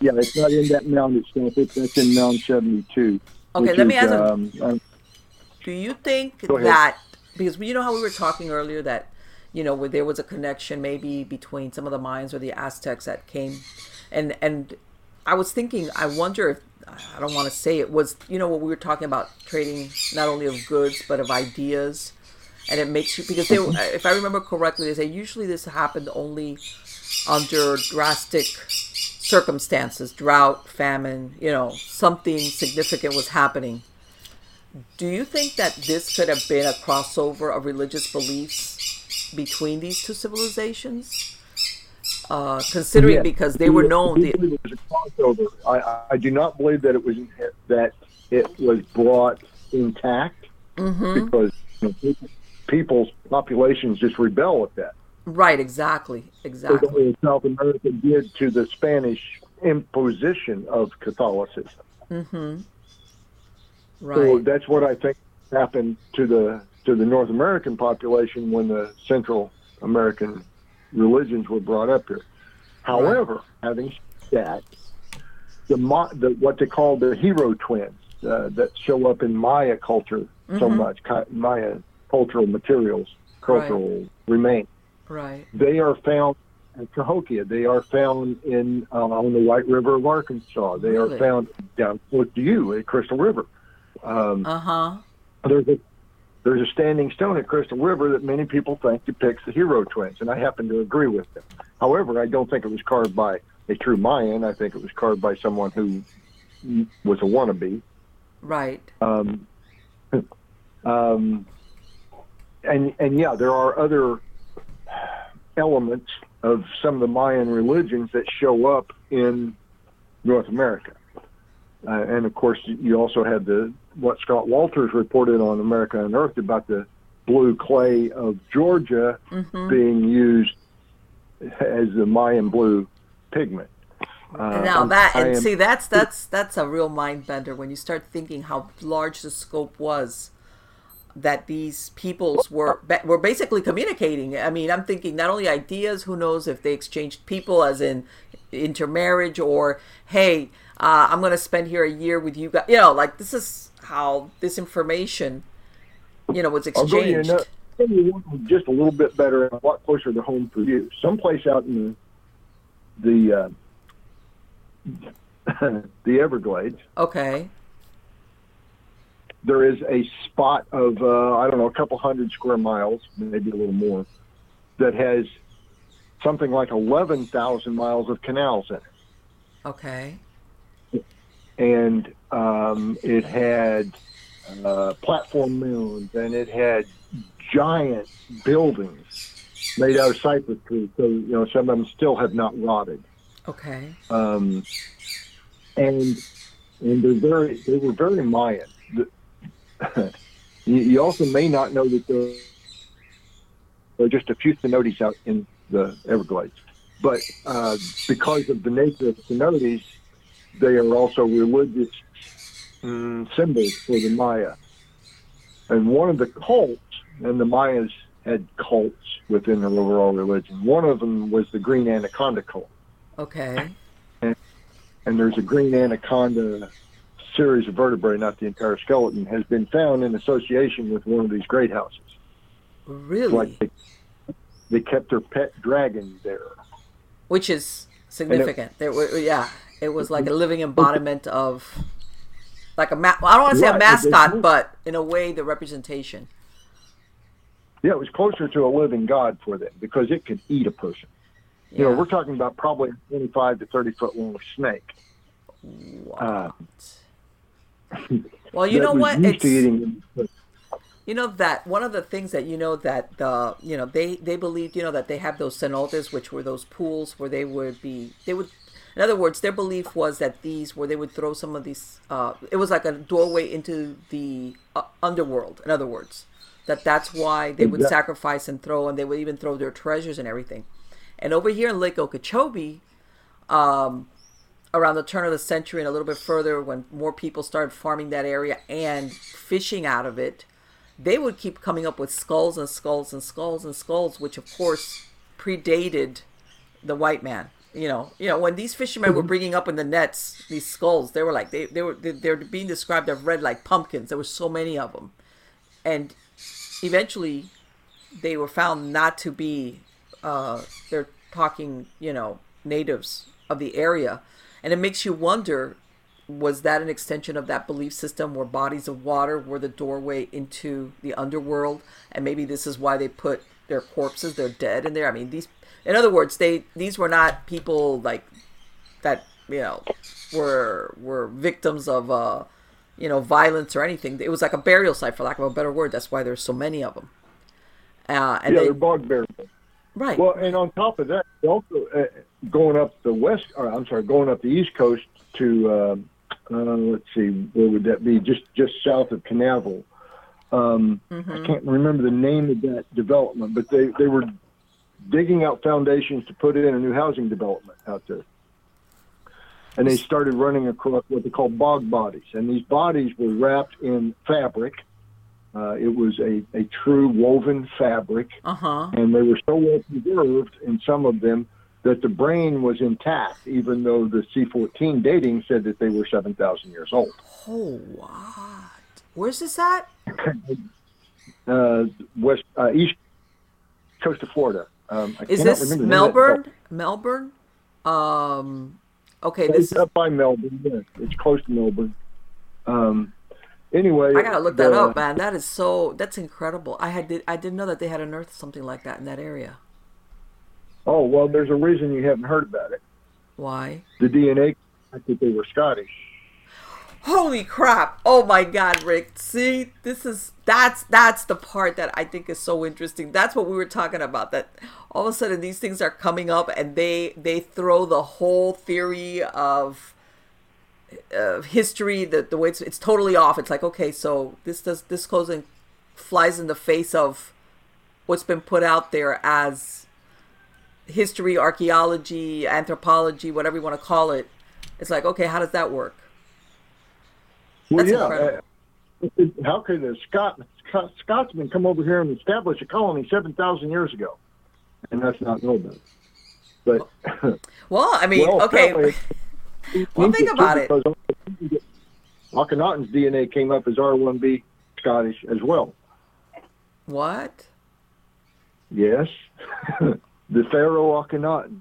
Yeah, it's not in that mound itself. It's that's in Mound Seventy Two. Okay, let me ask um, um, Do you think that because you know how we were talking earlier that you know where there was a connection maybe between some of the Mayans or the Aztecs that came, and and I was thinking, I wonder if I don't want to say it was, you know, what we were talking about trading not only of goods but of ideas, and it makes you because they, if I remember correctly, they say usually this happened only under drastic circumstances, drought, famine, you know, something significant was happening. Do you think that this could have been a crossover of religious beliefs between these two civilizations? Uh, considering yes. because they were known. The, it was a crossover. I, I do not believe that it was that it was brought intact mm-hmm. because you know, people's populations just rebel at that. Right, exactly, exactly. South America did to the Spanish imposition of Catholicism. Mm-hmm. Right. So that's what I think happened to the to the North American population when the Central American religions were brought up here. However, having said that, the, the what they call the hero twins uh, that show up in Maya culture mm-hmm. so much, Maya cultural materials, cultural right. remains. Right. They are found at Cahokia. They are found in uh, on the White River of Arkansas. They really? are found down to you at Crystal River. Um, uh huh. There's a there's a standing stone at Crystal River that many people think depicts the hero twins, and I happen to agree with them. However, I don't think it was carved by a true Mayan. I think it was carved by someone who was a wannabe. Right. Um, um, and and yeah, there are other elements of some of the Mayan religions that show up in North America. Uh, and of course, you also had the what Scott Walters reported on America Unearthed about the blue clay of Georgia mm-hmm. being used as the Mayan blue pigment. Uh, now that and am, see that's that's that's a real mind bender when you start thinking how large the scope was that these peoples were were basically communicating. I mean, I'm thinking not only ideas. Who knows if they exchanged people, as in intermarriage, or hey, uh, I'm going to spend here a year with you guys. You know, like this is how this information, you know, was exchanged. You just a little bit better and a lot closer to home for you. Someplace out in the uh, the Everglades. Okay. There is a spot of uh, I don't know a couple hundred square miles, maybe a little more, that has something like eleven thousand miles of canals in it. Okay and um, it had uh, platform mounds, and it had giant buildings made out of cypress trees. So you know, some of them still have not rotted. Okay. Um, and and they're very they were very Mayan. The, you, you also may not know that there are just a few cenotes out in the Everglades, but uh, because of the nature of cenotes, they are also religious um, symbols for the Maya. And one of the cults, and the Mayas had cults within their overall religion. One of them was the green anaconda cult. Okay. And, and there's a green anaconda series of vertebrae, not the entire skeleton, has been found in association with one of these great houses. Really? Like they, they kept their pet dragon there. Which is significant. It, there were, yeah, it was like a living embodiment of like a ma- well, I don't want to say a mascot, but in a way, the representation. Yeah, it was closer to a living god for them because it could eat a person. Yeah. You know, we're talking about probably a 25 to 30 foot long snake. What? Uh, well, you know what? It's, you know that one of the things that you know that the you know they they believed you know that they have those cenotes which were those pools where they would be they would in other words their belief was that these where they would throw some of these uh, it was like a doorway into the uh, underworld in other words that that's why they would sacrifice and throw and they would even throw their treasures and everything and over here in lake okeechobee um, around the turn of the century and a little bit further when more people started farming that area and fishing out of it they would keep coming up with skulls and skulls and skulls and skulls, which of course predated the white man. You know, you know when these fishermen were mm-hmm. bringing up in the nets these skulls, they were like they they were they're being described as red like pumpkins. There were so many of them, and eventually they were found not to be. Uh, they're talking, you know, natives of the area, and it makes you wonder was that an extension of that belief system where bodies of water were the doorway into the underworld and maybe this is why they put their corpses they're dead in there i mean these in other words they these were not people like that you know were were victims of uh you know violence or anything it was like a burial site for lack of a better word that's why there's so many of them uh and yeah they, are bog burials right well and on top of that also uh, going up the west or i'm sorry going up the east coast to um, uh, let's see, where would that be? Just just south of Canaveral. Um, mm-hmm. I can't remember the name of that development, but they, they were digging out foundations to put in a new housing development out there. And they started running across what they call bog bodies. And these bodies were wrapped in fabric. Uh, it was a, a true woven fabric. Uh-huh. And they were so well preserved in some of them that the brain was intact, even though the C14 dating said that they were 7,000 years old. Oh, what? Where's this at? uh, west, uh, east coast of Florida. Um, is this Melbourne? Melbourne? Um, okay, this is up by Melbourne. Yeah, it's close to Melbourne. Um, anyway, I gotta look the, that up, man. That is so. That's incredible. I had I didn't know that they had unearthed something like that in that area. Oh well, there's a reason you haven't heard about it. Why? The DNA that they were Scottish. Holy crap! Oh my God, Rick. See, this is that's that's the part that I think is so interesting. That's what we were talking about. That all of a sudden these things are coming up, and they they throw the whole theory of uh, history the the way it's it's totally off. It's like okay, so this does this and flies in the face of what's been put out there as history, archaeology, anthropology, whatever you want to call it. It's like, okay, how does that work? Well, That's yeah. Uh, how could a Scot, Scotsman come over here and establish a colony 7,000 years ago? And that's not know about But, well, I mean, well, okay. well, think about it. Akhenaten's DNA came up as R1B Scottish as well. What? Yes. The Pharaoh Akhenaten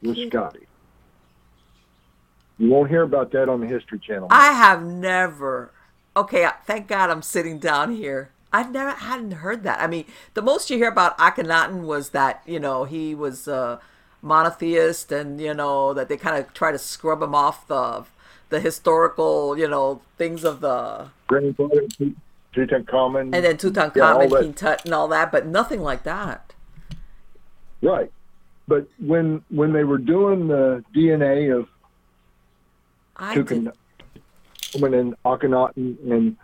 was Scotty. You won't hear about that on the History Channel. I have never. Okay, thank God I'm sitting down here. I never hadn't heard that. I mean, the most you hear about Akhenaten was that you know he was a monotheist, and you know that they kind of try to scrub him off the the historical you know things of the grandfather Tutankhamun, and then Tutankhamun, yeah, King Tut, and all that, but nothing like that. Right. But when when they were doing the DNA of Tutankhamun in Akhenaten and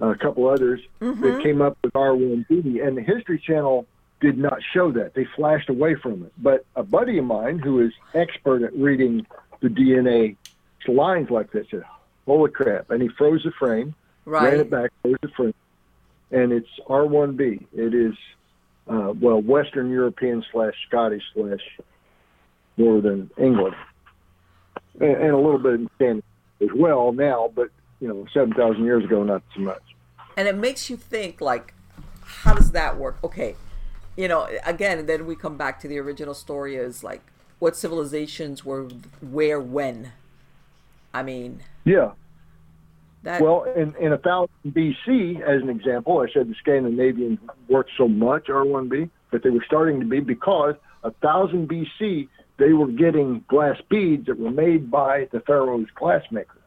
a couple others, mm-hmm. they came up with R1B, and the History Channel did not show that. They flashed away from it. But a buddy of mine who is expert at reading the DNA lines like that said, "Holy crap!" And he froze the frame, right. ran it back, froze the frame, and it's R1B. It is uh, well, Western European slash Scottish slash Northern England, and, and, a little bit in Canada as well now, but you know, seven thousand years ago, not so much. And it makes you think, like, how does that work? Okay, you know, again, then we come back to the original story is like, what civilizations were where when? I mean, yeah. That... Well, in, in 1000 BC, as an example, I said the Scandinavians weren't so much R1B, but they were starting to be because 1000 BC, they were getting glass beads that were made by the Pharaoh's glassmaker.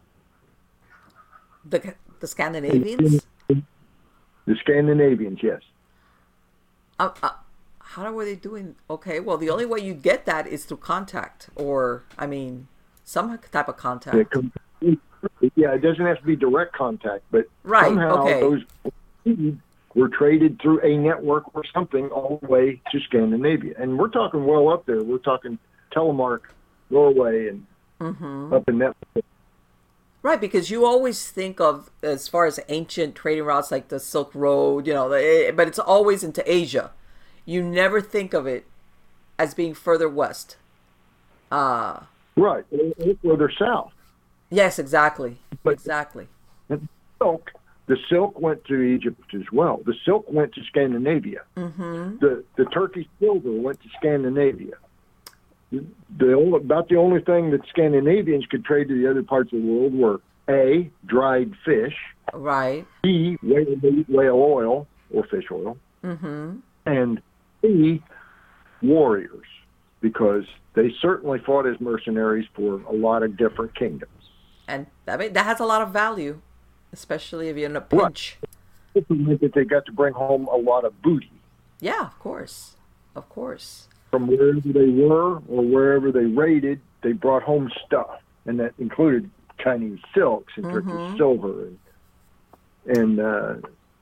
The the Scandinavians. The Scandinavians, yes. Uh, uh, how were they doing? Okay, well, the only way you get that is through contact, or I mean, some type of contact. Yeah, it doesn't have to be direct contact, but right, somehow okay. those beads were traded through a network or something all the way to Scandinavia, and we're talking well up there. We're talking Telemark, Norway, and mm-hmm. up in that. Right, because you always think of as far as ancient trading routes like the Silk Road, you know, but it's always into Asia. You never think of it as being further west. Uh, right, further south. Yes, exactly. But exactly. The silk, the silk went to Egypt as well. The silk went to Scandinavia. Mm-hmm. The the Turkish silver went to Scandinavia the about the only thing that Scandinavians could trade to the other parts of the world were a dried fish, right? B whale meat, whale oil or fish oil, mm-hmm. and C warriors because they certainly fought as mercenaries for a lot of different kingdoms. And I mean that has a lot of value, especially if you're in a pinch. Right. That they got to bring home a lot of booty. Yeah, of course, of course from wherever they were or wherever they raided, they brought home stuff, and that included Chinese silks and mm-hmm. Turkish silver and and uh,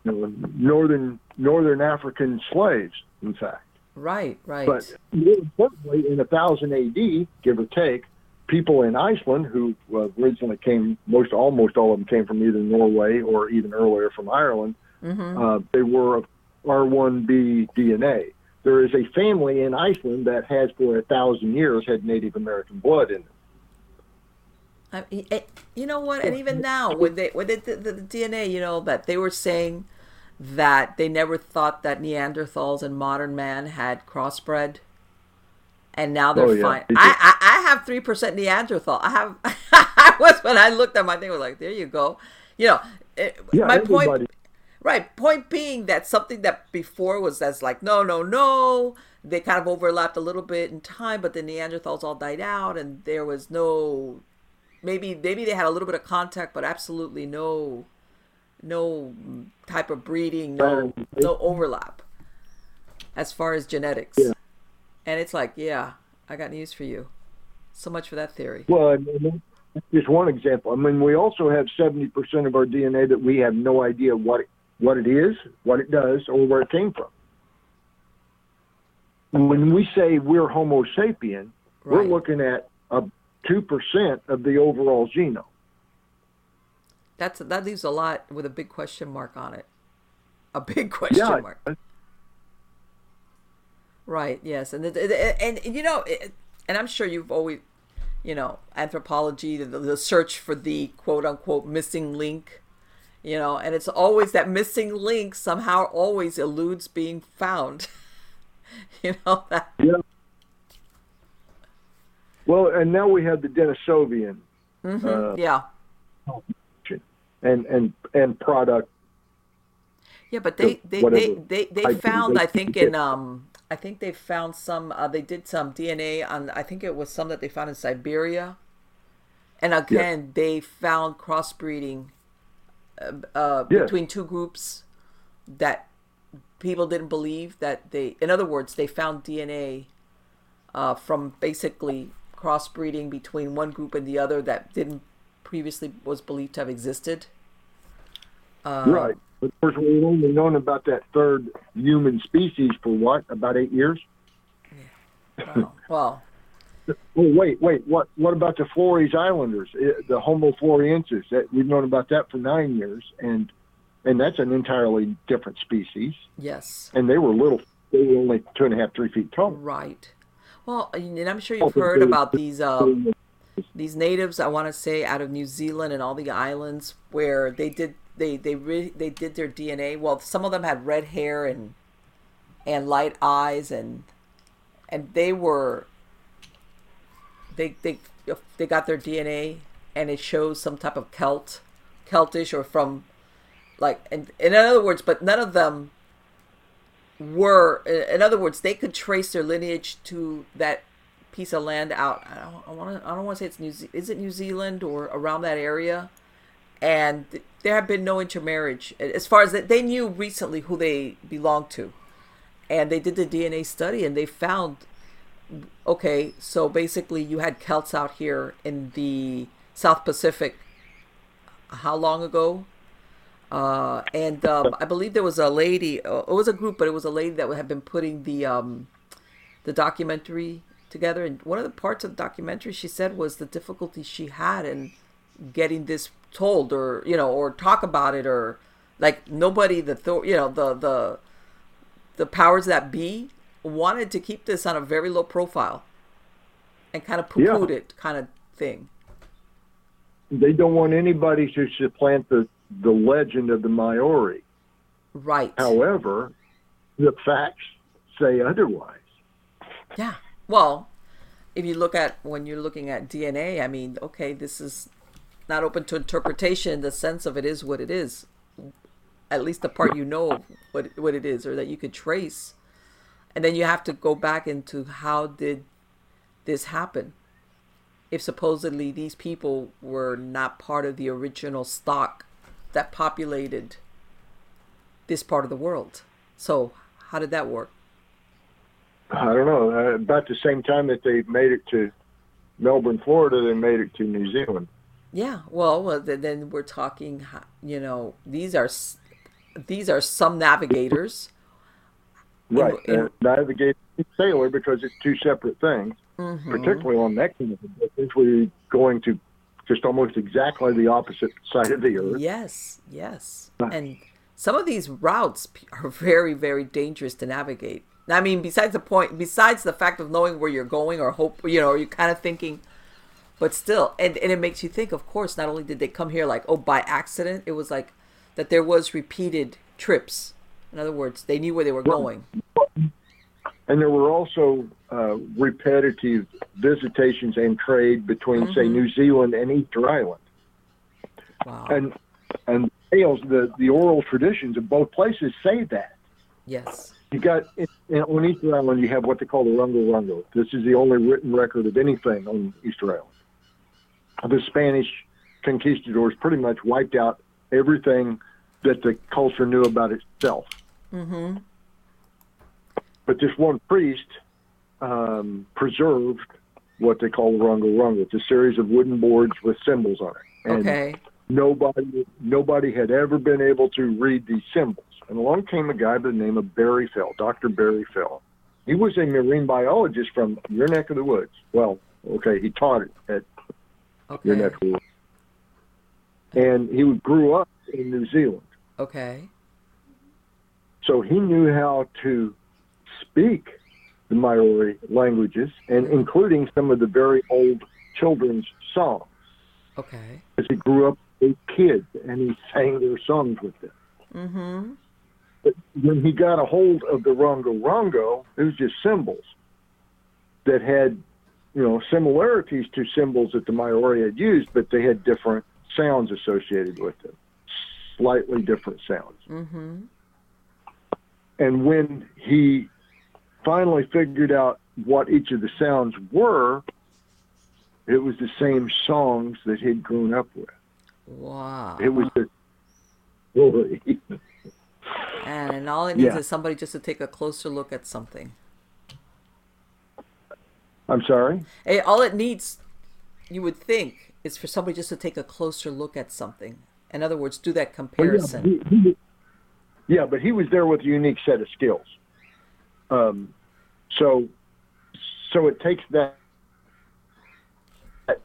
you know, northern northern African slaves, in fact. Right, right. But more importantly, in 1000 AD, give or take, people in Iceland who uh, originally came, most almost all of them came from either Norway or even earlier from Ireland. Mm-hmm. Uh, they were of R1b DNA there is a family in Iceland that has for a thousand years had Native American blood in it. I you know what? And even now, with they with the, the, the, DNA, you know that they were saying that they never thought that Neanderthals and modern man had crossbred, and now they're oh, yeah. fine. I, I, I have three percent Neanderthal. I have. I was when I looked at my thing, I was like, there you go. You know, it, yeah, my point Right. Point being that something that before was as like, no, no, no. They kind of overlapped a little bit in time, but the Neanderthals all died out and there was no maybe maybe they had a little bit of contact, but absolutely no no type of breeding, no um, no overlap as far as genetics. Yeah. And it's like, yeah, I got news for you. So much for that theory. Well, just one example. I mean, we also have 70% of our DNA that we have no idea what what it is, what it does, or where it came from. When we say we're Homo sapien, right. we're looking at a two percent of the overall genome. That's that leaves a lot with a big question mark on it. A big question yeah, mark. Right. Yes, and and, and you know, and I'm sure you've always, you know, anthropology, the, the search for the quote unquote missing link you know and it's always that missing link somehow always eludes being found. You know that. Yeah. Well and now we have the denisovian mm-hmm. uh, yeah. and and and product. Yeah but they they they they, they found i think in um i think they found some uh, they did some dna on i think it was some that they found in siberia. And again yeah. they found crossbreeding uh, yeah. between two groups that people didn't believe that they in other words they found dna uh, from basically crossbreeding between one group and the other that didn't previously was believed to have existed uh, right of course we've only known about that third human species for what about eight years yeah. well Oh, wait, wait. What? What about the Flores Islanders, the Homo floresiensis? That we've known about that for nine years, and and that's an entirely different species. Yes. And they were little. They were only two and a half, three feet tall. Right. Well, and I'm sure you've heard about these um, these natives. I want to say out of New Zealand and all the islands where they did they they re- they did their DNA. Well, some of them had red hair and and light eyes and and they were they they they got their DNA and it shows some type of Celt, Celtish or from like and in other words, but none of them were in other words they could trace their lineage to that piece of land out. I don't, want to. I don't want to say it's New. Is it New Zealand or around that area? And there have been no intermarriage as far as that they knew recently who they belonged to, and they did the DNA study and they found. Okay, so basically, you had Celts out here in the South Pacific. How long ago? Uh, and um, I believe there was a lady. It was a group, but it was a lady that had been putting the um, the documentary together. And one of the parts of the documentary she said was the difficulty she had in getting this told, or you know, or talk about it, or like nobody, the you know, the the the powers that be wanted to keep this on a very low profile and kind of poo-pooed Yeah. it, kind of thing. They don't want anybody to supplant the, the legend of the Maori. Right. However, the facts say otherwise. Yeah. Well, if you look at when you're looking at DNA, I mean, okay, this is not open to interpretation the sense of it is what it is. At least the part you know what what it is, or that you could trace, and then you have to go back into how did this happen? If supposedly these people were not part of the original stock that populated this part of the world, so how did that work? I don't know. Uh, about the same time that they made it to Melbourne, Florida, they made it to New Zealand. Yeah, well, well th- then we're talking. You know, these are these are some navigators. Right. and navigator and sailor because it's two separate things, Mm-hmm. particularly on that kind of business you're going to just almost exactly the opposite side of the earth. Yes, yes, and some of these routes are very, very dangerous to navigate. I mean, besides the point, besides the fact of knowing where you're going or hope, you know, you're kind of thinking, but still, and and it makes you think. Of course, not only did they come here like oh by accident, it was like that there was repeated trips. In other words, they knew where they were going. And there were also uh, repetitive visitations and trade between, say, Mm-hmm. New Zealand and Easter Island. Wow. And and tales, the the oral traditions of both places say that. yes. You got in, in, on Easter Island, you have what they call the Rongo Rongo. This is the only written record of anything on Easter Island. The Spanish conquistadors pretty much wiped out everything that the culture knew about itself. Mm-hmm. But this one priest um, preserved what they call the Rongo Rongo. It's a series of wooden boards with symbols on it. And Okay. nobody nobody had ever been able to read these symbols. And along came a guy by the name of Barry Fell, Dr. Barry Fell. He was a marine biologist from your neck of the woods. Well, okay, he taught it at your neck of the woods. And he grew up in New Zealand. Okay. So he knew how to speak the Maori languages, and including some of the very old children's songs. Okay. As he grew up a kid and he sang their songs with them. Mm-hmm. But when he got a hold of the Rongo Rongo, it was just symbols that had, you know, similarities to symbols that the Maori had used, but they had different sounds associated with them, slightly different sounds. Mm-hmm. And when he finally figured out what each of the sounds were, it was the same songs that he'd grown up with. Wow. It was story. And, and all it needs Yeah. is somebody just to take a closer look at something. I'm sorry? Eh, all it needs, you would think, is for somebody just to take a closer look at something. In other words, do that yeah, comparison. he- he- yeah, but he was there with a unique set of skills. Um, so, so it takes that.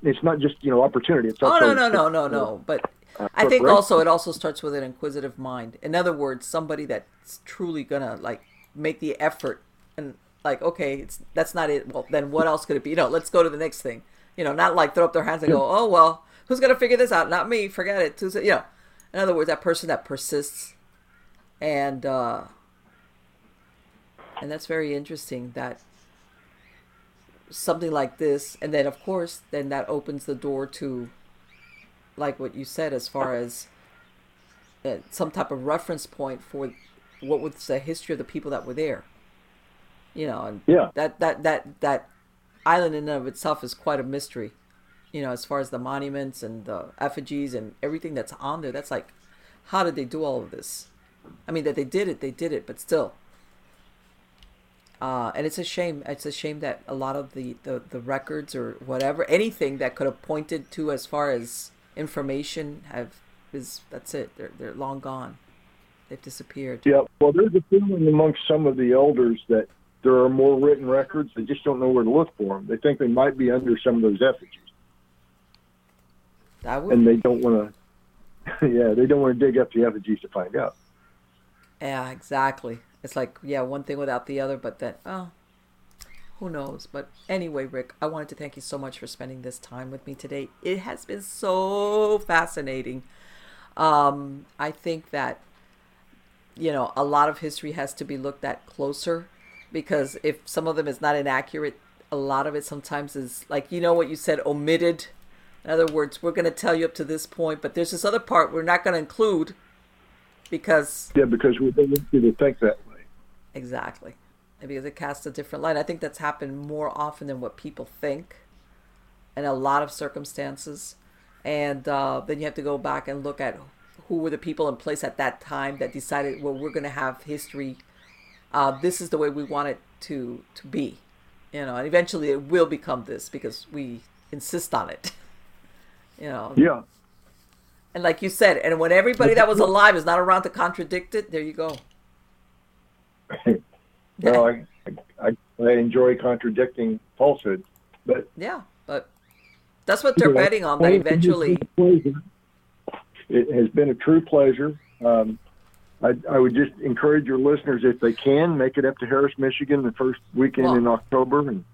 It's not just you know opportunity. It's Oh no no no no no! But uh, I think also it also starts with an inquisitive mind. In other words, somebody that's truly gonna like make the effort and like okay, it's that's not it. Well, then what else could it be? You know, let's go to the next thing. You know, not like throw up their hands and go, oh well, who's gonna figure this out? Not me. Forget it. You know, in other words, that person that persists, and uh, and that's very interesting. That something like this, and then of course, then that opens the door to like what you said as far as uh, some type of reference point for what was the history of the people that were there you know and Yeah. that that that that island in and of itself is quite a mystery. You know, as far as the monuments and the effigies and everything that's on there, that's like, how did they do all of this? I mean, that they did it, they did it, but still. Uh, and it's a shame. It's a shame that a lot of the, the, the records or whatever, anything that could have pointed to as far as information have is that's it. They're they're long gone. They've disappeared. Yeah. Well, there's a feeling amongst some of the elders that there are more written records. They just don't know where to look for them. They think they might be under some of those effigies. That would and they don't want to. yeah, they don't want to dig up the effigies to find out. Yeah, exactly. It's like yeah, one thing without the other, but then oh, who knows? But anyway, Rick, I wanted to thank you so much for spending this time with me today. It has been so fascinating. Um, I think that you know a lot of history has to be looked at closer because if some of them is not inaccurate, a lot of it sometimes is like you know what you said omitted. In other words, we're going to tell you up to this point, but there's this other part we're not going to include because yeah, because we don't want you to think that way. Exactly, because it casts a different light. I think that's happened more often than what people think, in a lot of circumstances, and uh, then you have to go back and look at who were the people in place at that time that decided, well, we're going to have history. Uh, this is the way we want it to to be, you know. And eventually, it will become this because we insist on it. you know. Yeah. And like you said, and when everybody that was alive is not around to contradict it, there you go. well, I, I, I enjoy contradicting falsehood, but yeah, but that's what they're betting on. That eventually, it has been a true pleasure. Um, I, I, would just encourage your listeners, if they can, make it up to Harris, Michigan, the first weekend well, in October. And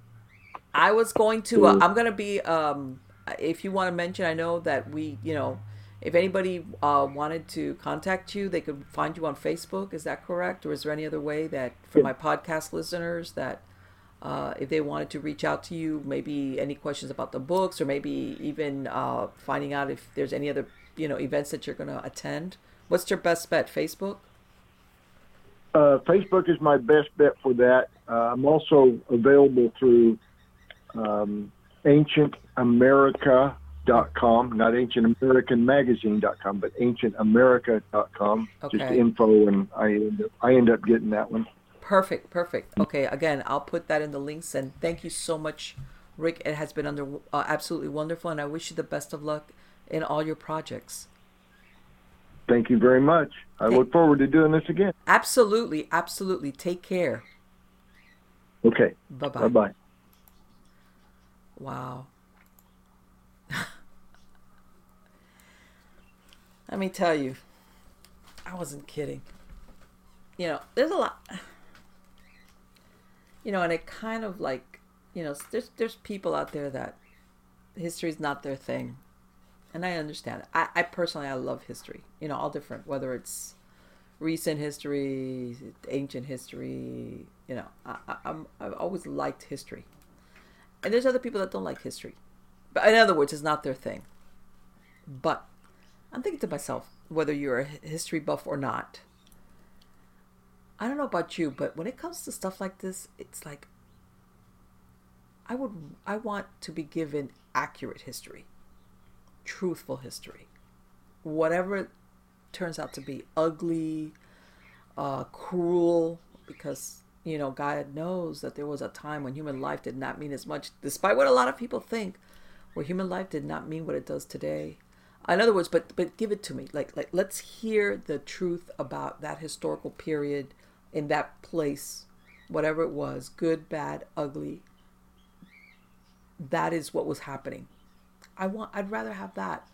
I was going to. Uh, I'm going to be. Um, if you want to mention, I know that we, you know, if anybody uh, wanted to contact you, they could find you on Facebook. Is that correct, or is there any other way that for my podcast listeners that uh, if they wanted to reach out to you, maybe any questions about the books, or maybe even uh, finding out if there's any other you know events that you're going to attend? What's your best bet? Facebook. Uh, Facebook is my best bet for that. Uh, I'm also available through um, Ancient America com, not ancientamericanmagazine.com, but ancientamerica.com. Okay. Just info, and I end up, I end up getting that one. Perfect, perfect. Okay, again, I'll put that in the links, and thank you so much, Rick. It has been under uh, absolutely wonderful, and I wish you the best of luck in all your projects. Thank you very much. I look forward to doing this again. Absolutely, absolutely. Take care. Okay. Bye bye. Bye bye. Wow. Let me tell you, I wasn't kidding. You know, there's a lot. You know, and it kind of like, you know, there's there's people out there that history's not their thing, and I understand. It. I I personally I love history. You know, all different, whether it's recent history, ancient history. You know, I, I I'm I've always liked history, and there's other people that don't like history, but in other words, it's not their thing. But I'm thinking to myself, whether you're a history buff or not, I don't know about you, but when it comes to stuff like this, it's like I would I want to be given accurate history, truthful history. Whatever turns out to be ugly, uh, cruel, because you know God knows that there was a time when human life did not mean as much, despite what a lot of people think, where human life did not mean what it does today in other words but but give it to me. Like like let's hear the truth about that historical period in that place whatever it was good bad ugly. That is what was happening. I want i'd rather have that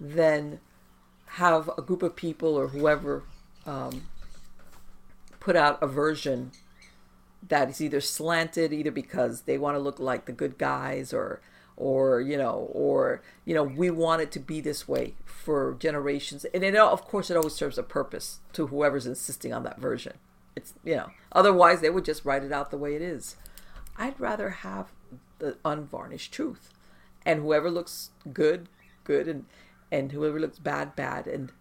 than have a group of people or whoever um, put out a version that is either slanted either because they want to look like the good guys or or you know or you know we want it to be this way for generations. And it of course it always serves a purpose to whoever's insisting on that version. It's you know otherwise they would just write it out the way it is. I'd rather have the unvarnished truth. And whoever looks good good and and whoever looks bad bad. And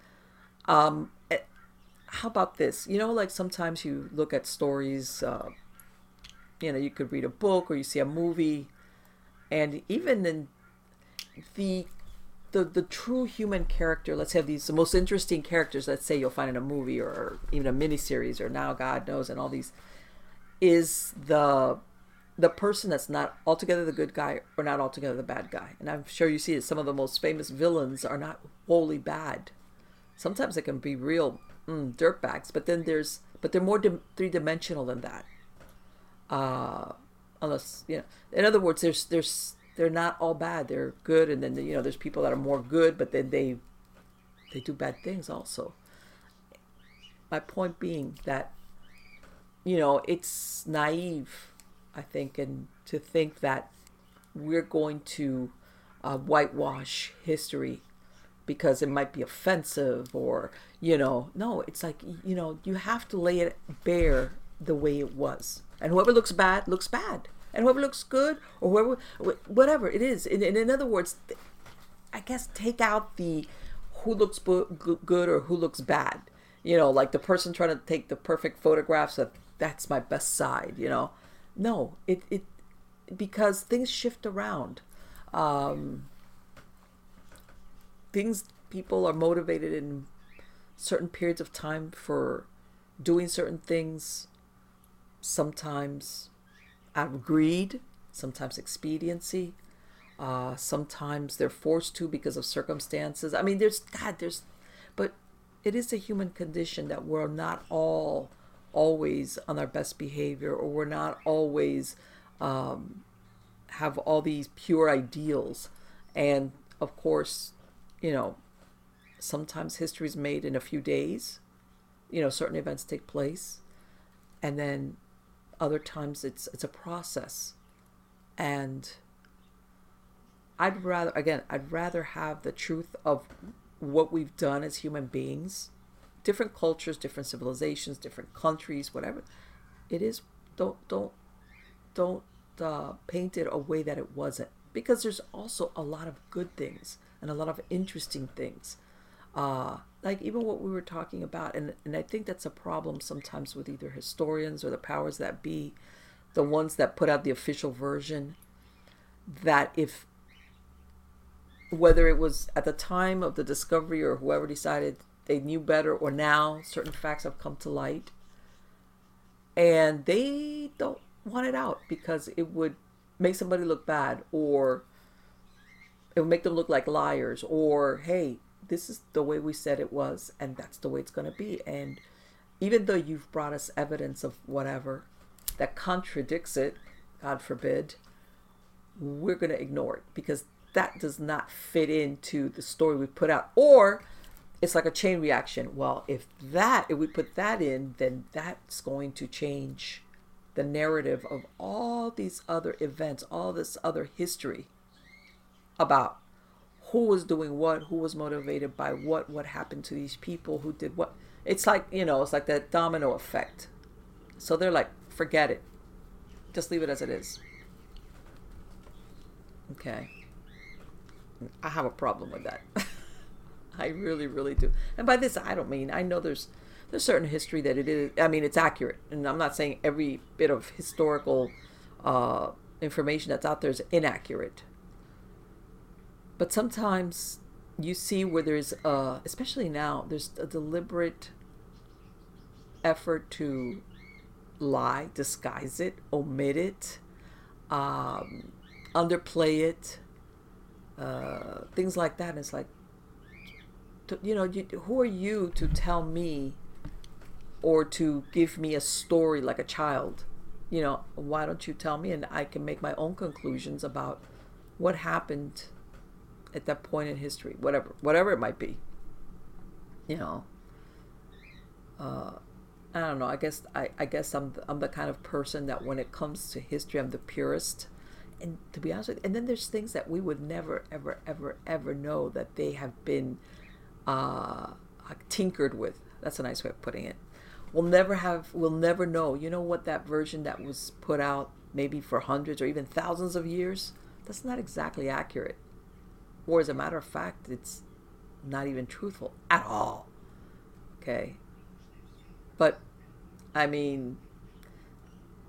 um eh, how about this? You know like sometimes you look at stories uh, you know you could read a book or you see a movie and even in the the the true human character let's have these the most interesting characters let's say you'll find in a movie or even a miniseries or now god knows and all these is the the person that's not altogether the good guy or not altogether the bad guy. And i'm sure you see that some of the most famous villains are not wholly bad. Sometimes they can be real mm, dirtbags but then there's but they're more di- three-dimensional than that. Uh unless you know in other words there's there's they're not all bad. They're good, and then you know there's people that are more good, but then they they do bad things also. My point being that you know it's naive, I think, and to think that we're going to uh, whitewash history because it might be offensive or you know no it's like you know you have to lay it bare the way it was and whoever looks bad looks bad. And whoever looks good or whoever whatever it is. In, in other words i guess take out the who looks good or who looks bad. You know like the person trying to take the perfect photographs of that's my best side you know? No it it because things shift around. Um things people are motivated in certain periods of time for doing certain things sometimes out of greed, sometimes expediency. Uh, sometimes they're forced to because of circumstances. I mean, there's God, there's, but it is a human condition that we're not all always on our best behavior, or we're not always um, have all these pure ideals. And of course, you know, sometimes history is made in a few days. You know, certain events take place, and then other times it's it's a process. And i'd rather again i'd rather have the truth of what we've done as human beings different cultures different civilizations different countries whatever. It is don't don't don't uh, paint it a way that it wasn't. Because there's also a lot of good things and a lot of interesting things. Uh, like even what we were talking about and, and i think that's a problem sometimes with either historians or the powers that be the ones that put out the official version that if whether it was at the time of the discovery or whoever decided they knew better or now certain facts have come to light. And they don't want it out because it would make somebody look bad or it would make them look like liars or hey this is the way we said it was and that's the way it's going to be. And even though you've brought us evidence of whatever that contradicts it god forbid we're going to ignore it because that does not fit into the story we put out. Or it's like a chain reaction. Well if that if we put that in then that's going to change the narrative of all these other events all this other history about who was doing what, who was motivated by what, what happened to these people, who did what. It's like, you know, it's like that domino effect. So they're like, forget it. Just leave it as it is. Okay. I have a problem with that. I really, really do. And by this, I don't mean, I know there's there's certain history that it is, I mean, it's accurate. And I'm not saying every bit of historical uh, information that's out there is inaccurate. But sometimes you see where there's, uh, especially now, there's a deliberate effort to lie, disguise it, omit it, um, underplay it, uh, things like that. And it's like, you know, you, who are you to tell me or to give me a story like a child? You know, why don't you tell me and I can make my own conclusions about what happened at that point in history, whatever, whatever it might be. You know, uh, I don't know. I guess I, I guess I'm the, I'm the kind of person that when it comes to history, I'm the purist. And to be honest with you, and then there's things that we would never, ever, ever, ever know that they have been uh, tinkered with. That's a nice way of putting it. We'll never have, we'll never know. You know what that version that was put out maybe for hundreds or even thousands of years? That's not exactly accurate. Or as a matter of fact, it's not even truthful at all. Okay. But I mean,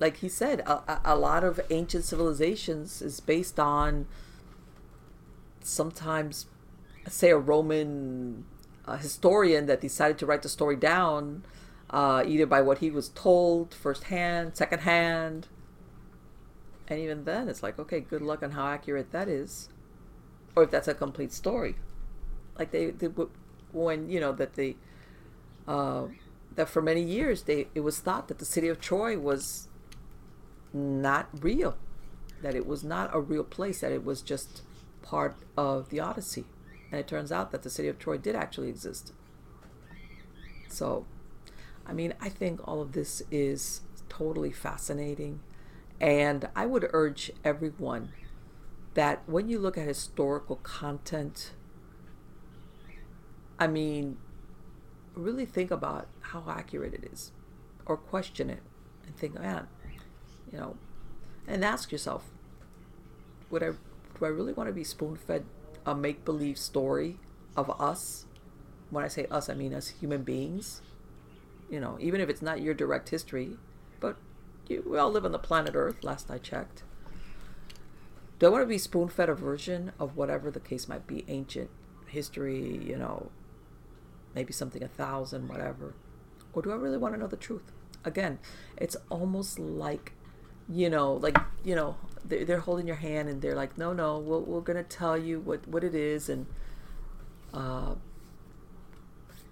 like he said, a, a lot of ancient civilizations is based on sometimes, say, a Roman historian that decided to write the story down, uh, either by what he was told firsthand, secondhand, and even then, it's like, okay, good luck on how accurate that is, or if that's a complete story. Like they, they when you know that they, uh, that for many years they it was thought that the city of Troy was not real, that it was not a real place, that it was just part of the Odyssey. And it turns out that the city of Troy did actually exist. So, I mean, I think all of this is totally fascinating. And I would urge everyone that when you look at historical content, I mean, really think about how accurate it is or question it and think, man, you know, and ask yourself, would I, do I really want to be spoon fed a make believe story of us? When I say us, I mean us human beings. You know, even if it's not your direct history, but you, we all live on the planet Earth, last I checked. Do I want to be spoon fed a version of whatever the case might be, ancient history, you know, maybe something a thousand, whatever? Or do I really want to know the truth? Again, it's almost like, you know, like, you know, they're, they're holding your hand and they're like, no, no, we're, we're going to tell you what, what it is. And, uh,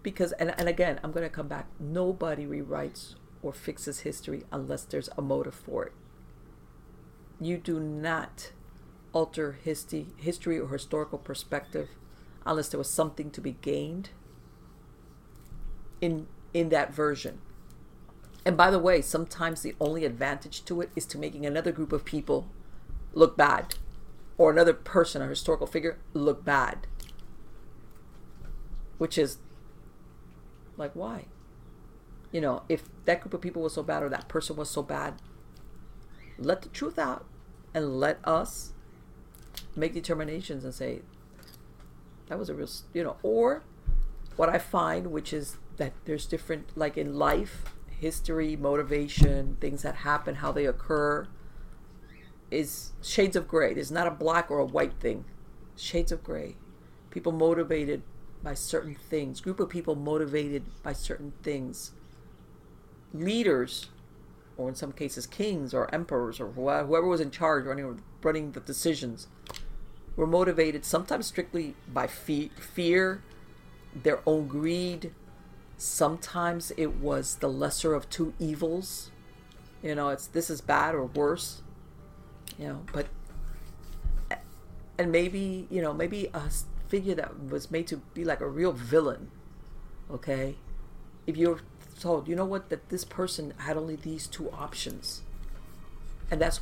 because, and, and again, I'm going to come back. Nobody rewrites or fixes history unless there's a motive for it. You do not alter history, history or historical perspective unless there was something to be gained in in that version. And by the way, sometimes the only advantage to it is to making another group of people look bad or another person, a historical figure, look bad. Which is like why? you know, if that group of people was so bad or that person was so bad, let the truth out and let us make determinations and say that was a real, you know, or what I find, which is that there's different, like in life, history, motivation, things that happen, how they occur, is shades of gray. There's not a black or a white thing. Shades of gray. People motivated by certain things, group of people motivated by certain things leaders, or in some cases kings or emperors or whoever was in charge running running the decisions, were motivated sometimes strictly by fe- fear, their own greed. Sometimes it was the lesser of two evils. You know, it's this is bad or worse. You know, but and maybe you know maybe a figure that was made to be like a real villain. Okay, if you're told, you know what, that this person had only these two options. And that's,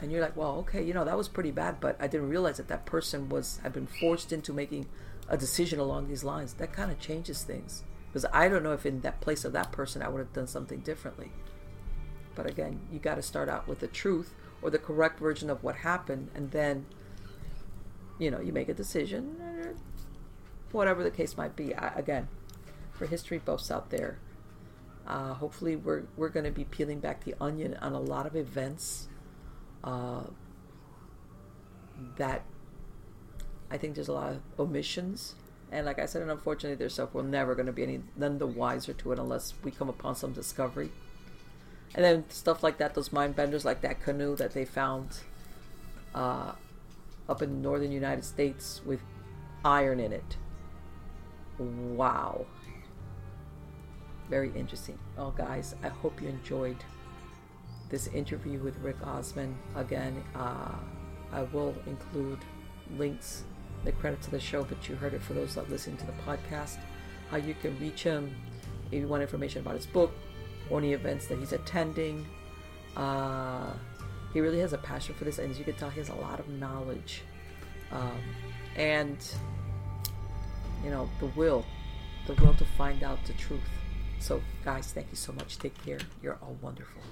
and you're like, well, okay, you know, that was pretty bad, but I didn't realize that that person was, had been forced into making a decision along these lines. That kind of changes things. Because I don't know if in that place of that person, I would have done something differently. But again, you got to start out with the truth or the correct version of what happened, and then, you know, you make a decision, whatever the case might be. I, again, for history buffs out there, uh, hopefully, we're we're going to be peeling back the onion on a lot of events uh, that I think there's a lot of omissions. And like I said, and unfortunately, there's stuff we're never going to be any none the wiser to it unless we come upon some discovery. And then stuff like that, those mind benders, like that canoe that they found uh, up in the northern United States with iron in it. Wow very interesting. Well, guys, I hope you enjoyed this interview with Rick Osmon. Again, uh, I will include links, the credits of the show, but you heard it for those that listen to the podcast. How you can reach him if you want information about his book or any events that he's attending. Uh, he really has a passion for this, and as you can tell, he has a lot of knowledge. Um, and, you know, the will, the will to find out the truth. So, guys, thank you so much. Take care. You're all wonderful.